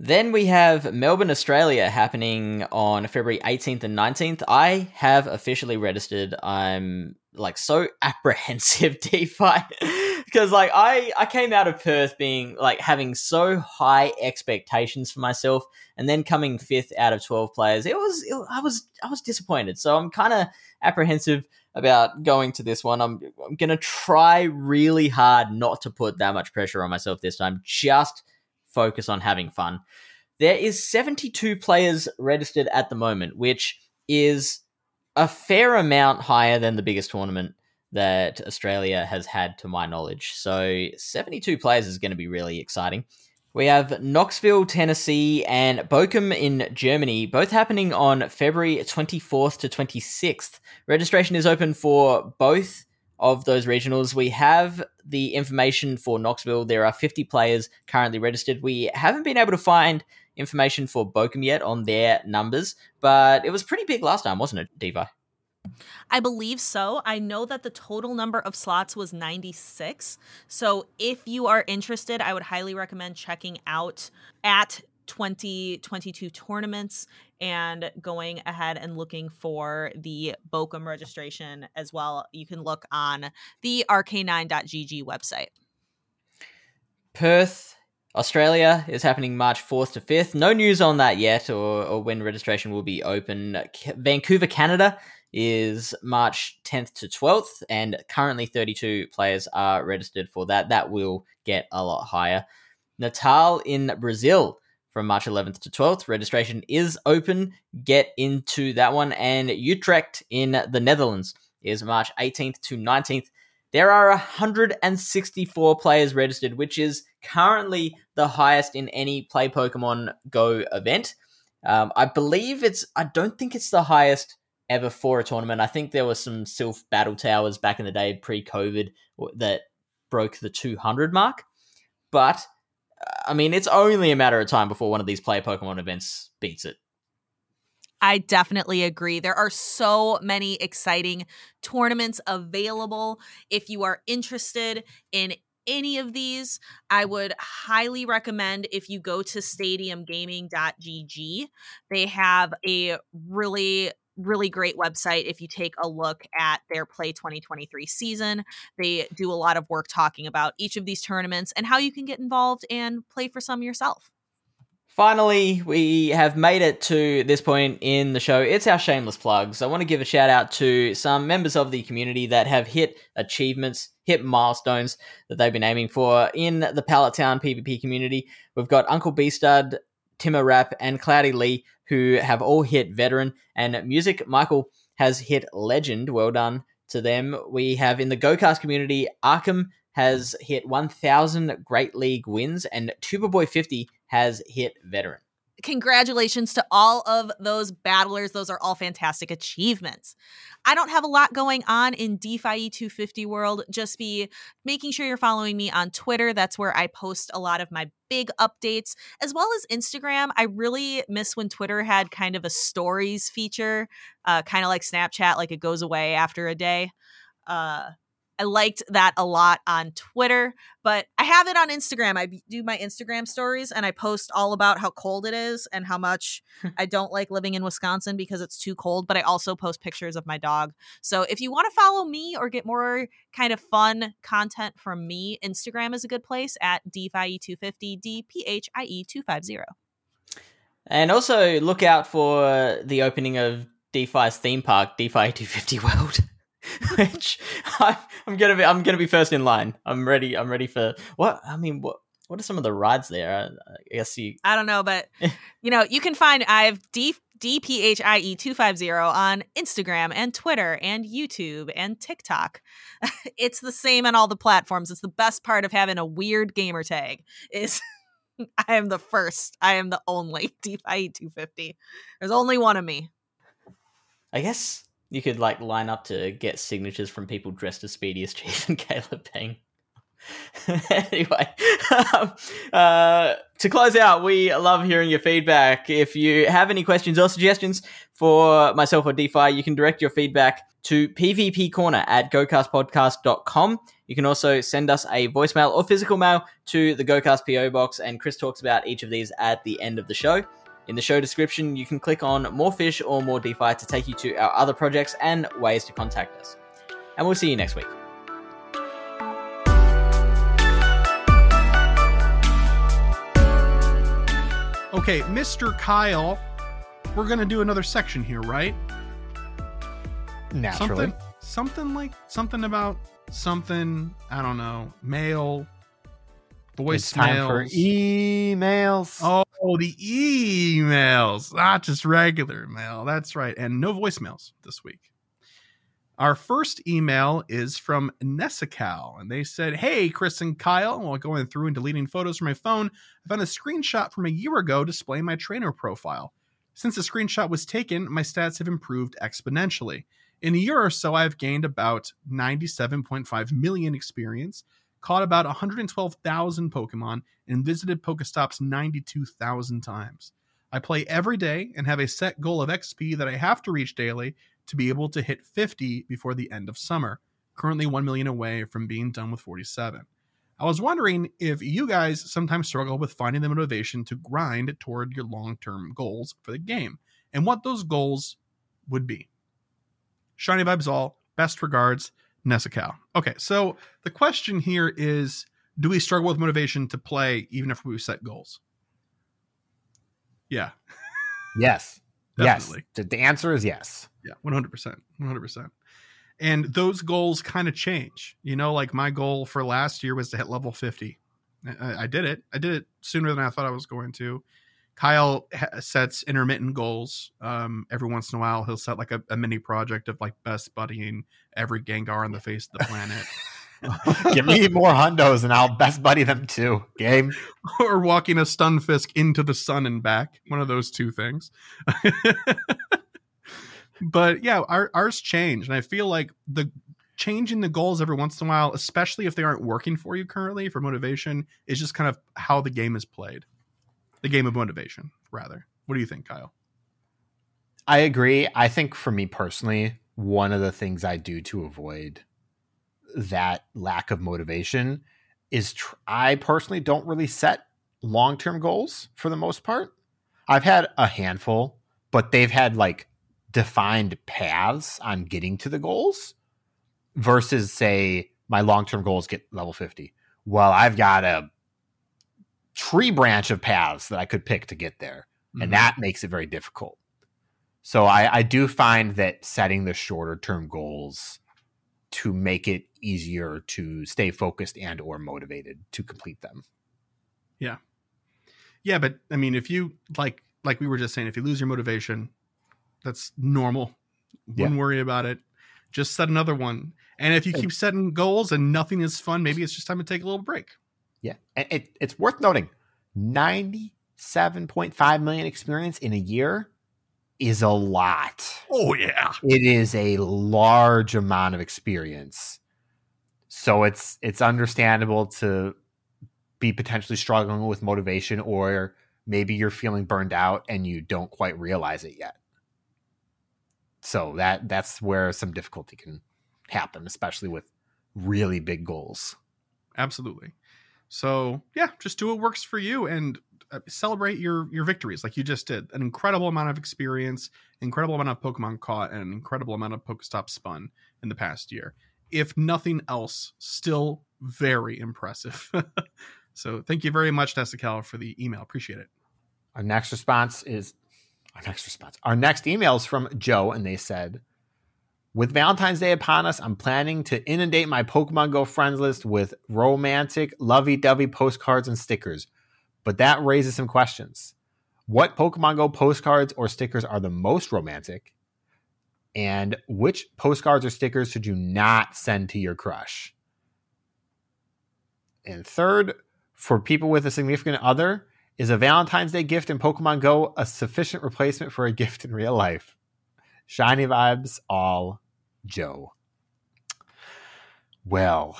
Then we have Melbourne, Australia happening on February 18th and 19th. I have officially registered. I'm like so apprehensive DeFi because like I I came out of Perth being like having so high expectations for myself and then coming fifth out of 12 players. It was it, I was I was disappointed. So I'm kind of apprehensive about going to this one. I'm I'm going to try really hard not to put that much pressure on myself this time. Just focus on having fun. There is 72 players registered at the moment, which is a fair amount higher than the biggest tournament that Australia has had to my knowledge. So 72 players is going to be really exciting. We have Knoxville, Tennessee, and Bochum in Germany, both happening on February 24th to 26th. Registration is open for both of those regionals. We have the information for Knoxville. There are 50 players currently registered. We haven't been able to find information for Bochum yet on their numbers, but it was pretty big last time, wasn't it, DeFi? I believe so. I know that the total number of slots was 96. So if you are interested, I would highly recommend checking out at 2022 tournaments and going ahead and looking for the Bochum registration as well. You can look on the rk9.gg website. Perth, Australia is happening March 4th to 5th. No news on that yet or, or when registration will be open. Vancouver, Canada is March 10th to 12th, and currently 32 players are registered for that. That will get a lot higher. Natal in Brazil from March 11th to 12th. Registration is open. Get into that one. And Utrecht in the Netherlands is March 18th to 19th. There are 164 players registered, which is currently the highest in any Play Pokemon Go event. Um, I believe it's, I don't think it's the highest ever for a tournament. I think there was some Silph Battle Towers back in the day pre COVID that broke the 200 mark. But I mean, it's only a matter of time before one of these player Pokemon events beats it. I definitely agree. There are so many exciting tournaments available. If you are interested in any of these, I would highly recommend if you go to stadiumgaming.gg. They have a really really great website if you take a look at their Play 2023 season. They do a lot of work talking about each of these tournaments and how you can get involved and play for some yourself. Finally, we have made it to this point in the show. It's our shameless plugs. I want to give a shout out to some members of the community that have hit achievements, hit milestones that they've been aiming for in the Pallet Town PvP community. We've got Uncle Beastud, Timmer Rap, and Cloudy Lee, who have all hit veteran. And Music Michael has hit legend. Well done to them. We have in the GoCast community, Arkham has hit 1,000 Great League wins, and Tuba Boy 50 has hit veteran. Congratulations to all of those battlers. Those are all fantastic achievements. I don't have a lot going on in DeFi 250 world. Just be making sure you're following me on Twitter. That's where I post a lot of my big updates, as well as Instagram. I really miss when Twitter had kind of a stories feature, uh, kind of like Snapchat, like it goes away after a day. Uh, I liked that a lot on Twitter, but I have it on Instagram. I do my Instagram stories and I post all about how cold it is and how much I don't like living in Wisconsin because it's too cold, but I also post pictures of my dog. So if you want to follow me or get more kind of fun content from me, Instagram is a good place at DPHIE250, D P H I E 250. And also look out for the opening of DeFi's theme park, DeFi 250 World. Which I, I'm gonna be, I'm gonna be first in line. I'm ready. I'm ready for what? I mean, what? What are some of the rides there? I guess you. I don't know, but you know, you can find I have D DPHIE two five zero on Instagram and Twitter and YouTube and TikTok. it's the same on all the platforms. It's the best part of having a weird gamer tag is I am the first. I am the only two fifty. There's only one of me. I guess you could like line up to get signatures from people dressed as Speedy as Chief and Caleb Peng. anyway, um, uh, to close out, we love hearing your feedback. If you have any questions or suggestions for myself or DeFi, you can direct your feedback to PvP Corner at gocastpodcast.com. You can also send us a voicemail or physical mail to the GoCast PO box, and Chris talks about each of these at the end of the show. In the show description, you can click on More Fish or More DeFi to take you to our other projects and ways to contact us. And we'll see you next week. Okay, Mr. Kyle, we're going to do another section here, right? Naturally. Something, something like something about something, I don't know, mail, it's time for voicemails. emails. Oh, the emails, not just regular mail. That's right. And no voicemails this week. Our first email is from Nessical, and they said, Hey, Chris and Kyle, while going through and deleting photos from my phone, I found a screenshot from a year ago displaying my trainer profile. Since the screenshot was taken, my stats have improved exponentially. In a year or so, I've gained about 97.5 million experience, caught about 112,000 Pokemon, and visited Pokestops 92,000 times. I play every day and have a set goal of XP that I have to reach daily to be able to hit 50 before the end of summer, currently 1 million away from being done with 47. I was wondering if you guys sometimes struggle with finding the motivation to grind toward your long term goals for the game and what those goals would be. Shiny vibes all. Best regards, Nessical. Okay, so the question here is do we struggle with motivation to play even if we set goals? Yeah, Yes. definitely. Yes. The- The answer is yes. Yeah, 100%. 100%. And those goals kind of change. You know, like my goal for last year was to hit level 50. I, I did it. I did it sooner than I thought I was going to. Kyle ha- sets intermittent goals. Um, every once in a while, he'll set like a, a mini project of like best buddying every Gengar on the face of the planet. Give me more hundos and I'll best buddy them too. Game. or walking a Stunfisk into the sun and back. One of those two things. but yeah, our, ours change, and I feel like the changing the goals every once in a while, especially if they aren't working for you currently for motivation, is just kind of how the game is played. The game of motivation, rather. What do you think, Kyle? I agree. I think for me personally, one of the things I do to avoid that lack of motivation is tr- I personally don't really set long term goals for the most part. I've had a handful, but they've had like defined paths on getting to the goals versus, say, my long term goals get level 50. Well, I've got a tree branch of paths that I could pick to get there, Mhm. and that makes it very difficult. So I, I do find that setting the shorter term goals to make it easier to stay focused and or motivated to complete them. Yeah, Yeah, but I mean, if you like, like we were just saying, if you lose your motivation, that's normal. Wouldn't worry about it. Just set another one. And if you keep setting goals and nothing is fun, maybe it's just time to take a little break. Yeah. And it, it's worth noting 97.5 million experience in a year is a lot. Oh yeah. It is a large amount of experience. So it's it's understandable to be potentially struggling with motivation or maybe you're feeling burned out and you don't quite realize it yet. So that that's where some difficulty can happen, especially with really big goals. Absolutely. So yeah, just do what works for you and uh, celebrate your your victories like you just did. An incredible amount of experience, incredible amount of Pokemon caught, and an incredible amount of Pokestop spun in the past year. If nothing else, still very impressive. so thank you very much, Nessical, for the email. Appreciate it. Our next response is our next response. Our next email is from Joe, and they said, with Valentine's Day upon us, I'm planning to inundate my Pokemon Go friends list with romantic, lovey dovey postcards and stickers. But that raises some questions. What Pokemon Go postcards or stickers are the most romantic? And which postcards or stickers should you not send to your crush? And third, for people with a significant other, is a Valentine's Day gift in Pokemon Go a sufficient replacement for a gift in real life? Shiny vibes, all Joe. Well,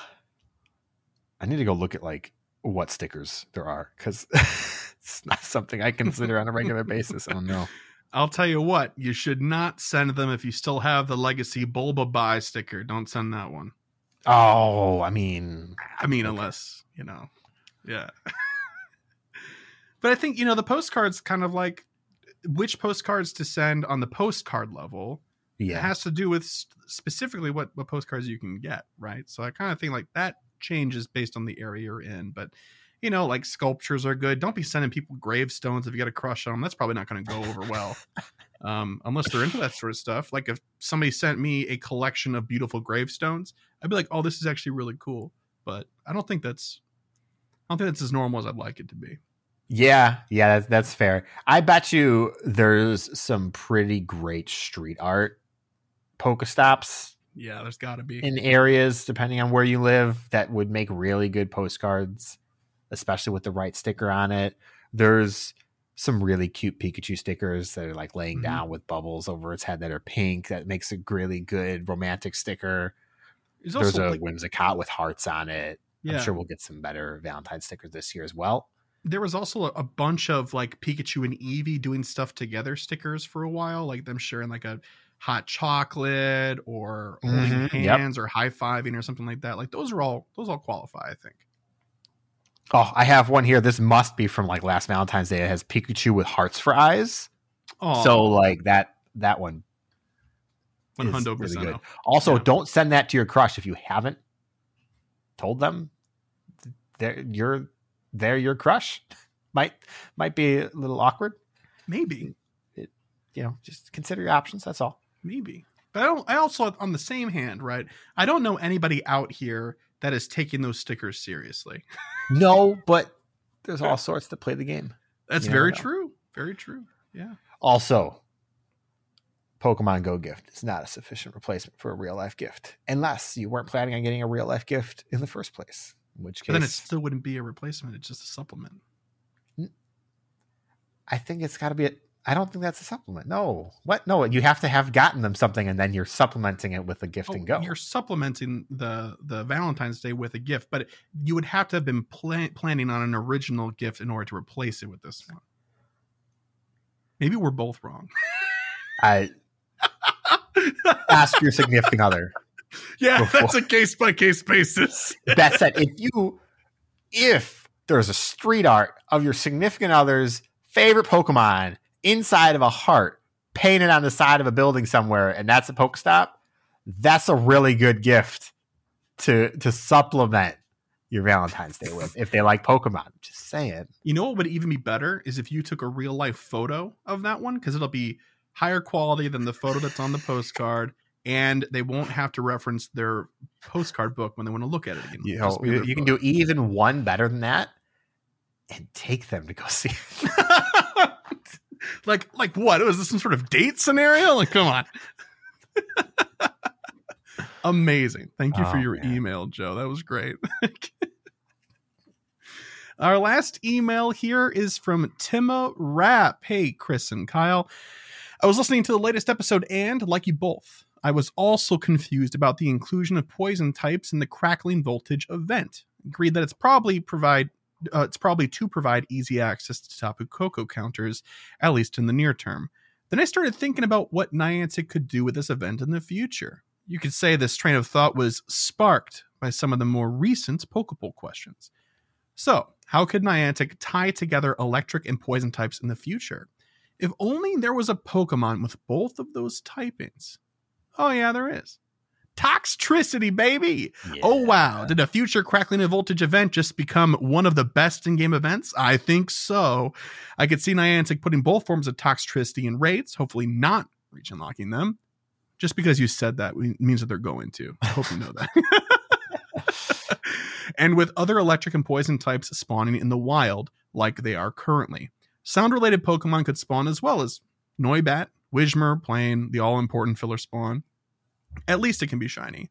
I need to go look at like what stickers there are because it's not something I consider on a regular basis. Oh no. I'll tell you what, you should not send them if you still have the legacy Bulba buy sticker. Don't send that one. Oh, I mean, I mean, unless, you know, yeah. but I think, you know, the postcards kind of like which postcards to send on the postcard level yeah. it has to do with specifically what, what postcards you can get, right? So I kind of think like that changes based on the area you're in. But you know, like sculptures are good. Don't be sending people gravestones if you got a crush on them. That's probably not going to go over well, um, unless they're into that sort of stuff. Like if somebody sent me a collection of beautiful gravestones, I'd be like, "Oh, this is actually really cool." But I don't think that's, I don't think that's as normal as I'd like it to be. Yeah, yeah, that's that's fair. I bet you there's some pretty great street art Pokestops Yeah, there's got to be. in areas depending on where you live that would make really good postcards, especially with the right sticker on it. There's some really cute Pikachu stickers that are like laying Mhm. down with bubbles over its head that are pink. That makes a really good romantic sticker. There's There's also a like, Whimsicott with hearts on it. yeah, I'm sure we'll get some better Valentine stickers this year as well. There was also a, a bunch of like Pikachu and Eevee doing stuff together stickers for a while, like them sharing like a hot chocolate or holding Mhm, yep. hands or high fiving or something like that. Like those are all those all qualify, I think. Oh, I have one here. This must be from like last Valentine's Day. It has Pikachu with hearts for eyes. Oh, So like that that one one hundred percent. Also, Yeah. don't send that to your crush if you haven't told them. They're you're they're your crush. Might might be a little awkward. Maybe, It, You know, just consider your options. That's all. maybe. But I don't. I also, on the same hand, right? I don't know anybody out here that is taking those stickers seriously. No, but there's all sorts that play the game. That's You very true. Very true. Yeah. Also, Pokemon Go gift is not a sufficient replacement for a real life gift, unless you weren't planning on getting a real life gift in the first place. In which But then it still wouldn't be a replacement. It's just a supplement. I think it's got to be. A, I don't think that's a supplement. No, what? No, you have to have gotten them something, and then you're supplementing it with a gift and Oh, go. You're supplementing the the Valentine's Day with a gift, but you would have to have been plan- planning on an original gift in order to replace it with this one. Maybe we're both wrong. I ask your significant other. yeah, Before- that's a case by case basis. That said, if you, if there's a street art of your significant other's favorite Pokemon inside of a heart painted on the side of a building somewhere, and that's a Pokestop, that's a really good gift to to supplement your Valentine's Day with if they like Pokemon. Just saying. You know what would even be better is if you took a real life photo of that one because it'll be higher quality than the photo that's on the postcard, and they won't have to reference their postcard book when they want to look at it again. You know, you, can do even one better than that, and take them to go see. it. like like what? Was this some sort of date scenario? Like, come on. Amazing. Thank you for Oh, your man. email, Joe. That was great. Our last email here is from Tima Rapp. Hey, Chris and Kyle. I was listening to the latest episode, and like you both, I was also confused about the inclusion of poison types in the crackling voltage event. Agreed that it's probably provide uh, it's probably to provide easy access to Tapu Koko counters, at least in the near term. Then I started thinking about what Niantic could do with this event in the future. You could say this train of thought was sparked by some of the more recent Pokeball questions. So, how could Niantic tie together electric and poison types in the future? If only there was a Pokemon with both of those typings. Oh, yeah, there is. Toxtricity, baby. Oh wow! Did a future Crackling and Voltage event just become one of the best in-game events? I think so. I could see Niantic putting both forms of Toxtricity in raids, hopefully not reach unlocking them. Just because you said that means that they're going to. I hope you know that. and with other electric and poison types spawning in the wild, like they are currently, sound-related Pokemon could spawn as well as Noibat, Whismur, Plane, the all-important filler spawn. At least it can be shiny.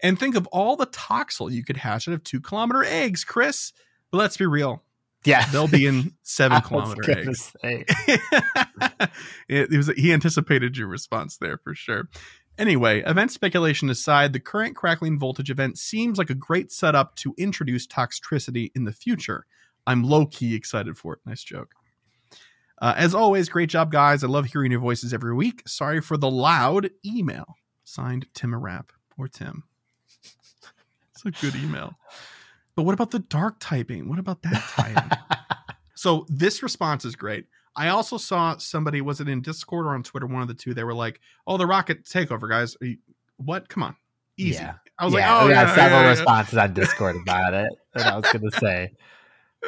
And think of all the Toxel you could hatch out of two kilometer eggs, Chris. But let's be real. Yeah. They'll be in seven kilometer eggs. it, it was he anticipated your response there for sure. Anyway, event speculation aside, the current crackling voltage event seems like a great setup to introduce Toxtricity in the future. I'm low key excited for it. Nice joke. Uh, as always, great job, guys. I love hearing your voices every week. Sorry for the loud email. Signed Tim Arap or Tim. It's a good email. But what about the dark typing? What about that typing? So this response is great. I also saw somebody was it in Discord or on Twitter, one of the two. They were like, "Oh, the Rocket takeover, guys! You- what? Come on, easy." Yeah. I was yeah, like, "Oh, we yeah, got several yeah, yeah." responses on Discord about it. And I was gonna say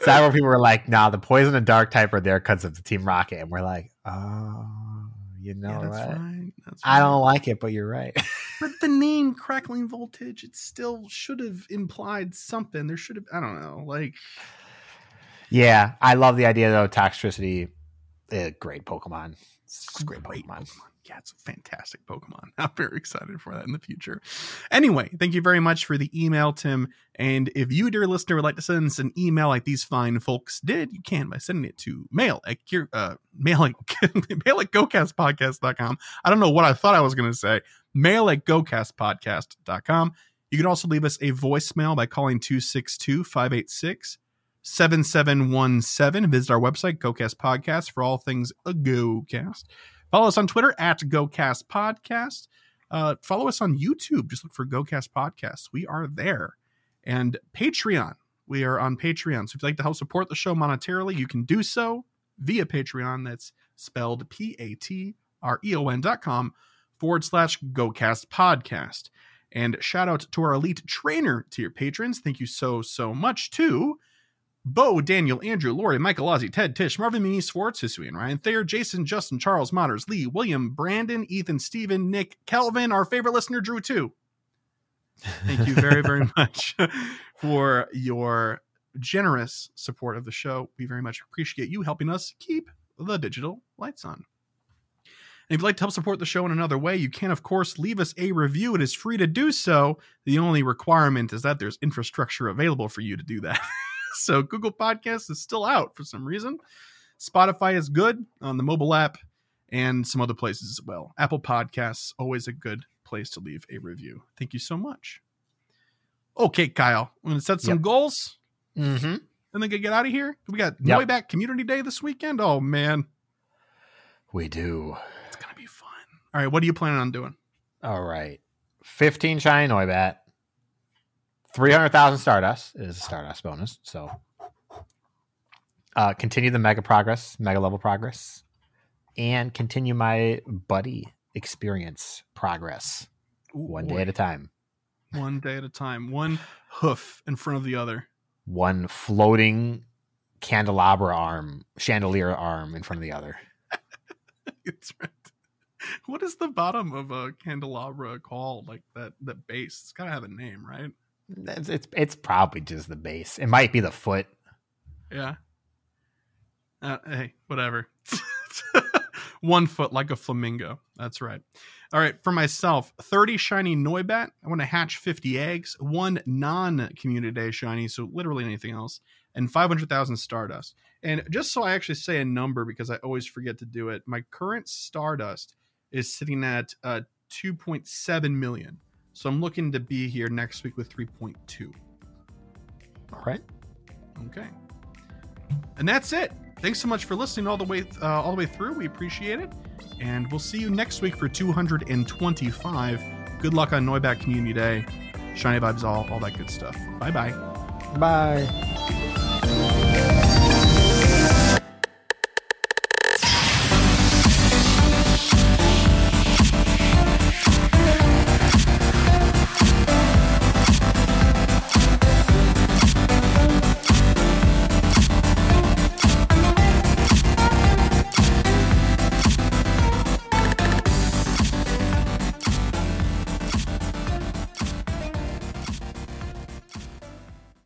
several people were like, "Nah, the poison and dark type are there because of the Team Rocket," and we're like, "Oh, you know Yeah, that's what? right. That's I right. don't like it, but you're right." But the name crackling voltage, it still should have implied something. There should have. I don't know. Like, yeah, I love the idea though. Toxtricity, eh, great Pokemon. It's a great Great Pokemon. Yeah, it's a fantastic Pokemon. I'm very excited for that in the future. Anyway, thank you very much for the email, Tim. And if you, dear listener, would like to send us an email like these fine folks did, you can by sending it to mail at uh, mail at, mail at gocastpodcast.com. I don't know what I thought I was going to say. Mail at gocastpodcast.com. You can also leave us a voicemail by calling 262 586 7717. Visit our website, GoCast Podcast, for all things a GoCast. Follow us on Twitter at GoCast Podcast. Uh, follow us on YouTube. Just look for GoCast Podcast. We are there. And Patreon. We are on Patreon. So if you'd like to help support the show monetarily, you can do so via Patreon. That's spelled P A T R E O N dot com forward slash GoCast Podcast. And shout out to our elite trainer tier patrons. Thank you so, so much to Bo, Daniel, Andrew, Lori, Michael Ozzy, Ted, Tish, Marvin Mini, Swartz, Hisui, and Ryan Thayer, Jason, Justin, Charles, Motters, Lee, William, Brandon, Ethan, Steven, Nick, Kelvin, our favorite listener, Drew, too. Thank you very, very much for your generous support of the show. We very much appreciate you helping us keep the digital lights on. And if you'd like to help support the show in another way, you can, of course, leave us a review. It is free to do so. The only requirement is that there's infrastructure available for you to do that. so Google Podcasts is still out for some reason. Spotify is good on the mobile app and some other places as well. Apple Podcasts, always a good place to leave a review. Thank you so much. Okay, Kyle, I'm going to set some Yep. goals Mm-hmm. and then get out of here. We got Yep. Noibat Community Day this weekend. Oh, man. We do. It's going to be fun. All right, what are you planning on doing? All right. 15 shiny Noibat. 300,000 Stardust is a Stardust bonus. So uh, continue the mega progress, mega level progress, and continue my buddy experience progress one day at a time. One day at a time. One hoof in front of the other. One floating candelabra arm, chandelier arm in front of the other. It's right. What is the bottom of a candelabra called? Like that that base. It's gotta have a name, right? It's, it's, it's probably just the base. It might be the foot. Yeah. Uh, hey, whatever. One foot like a flamingo. That's right. All right, for myself, 30 shiny Noibat. I want to hatch 50 eggs, one non community day shiny, so literally anything else, and 500,000 Stardust. And just so I actually say a number because I always forget to do it, my current Stardust is sitting at uh, 2.7 million. So I'm looking to be here next week with 3.2. All right. Okay. And that's it. Thanks so much for listening all the way uh, all the way through. We appreciate it. And we'll see you next week for 225. Good luck on Noibat Community Day. Shiny vibes all, all that good stuff. Bye-bye. Bye.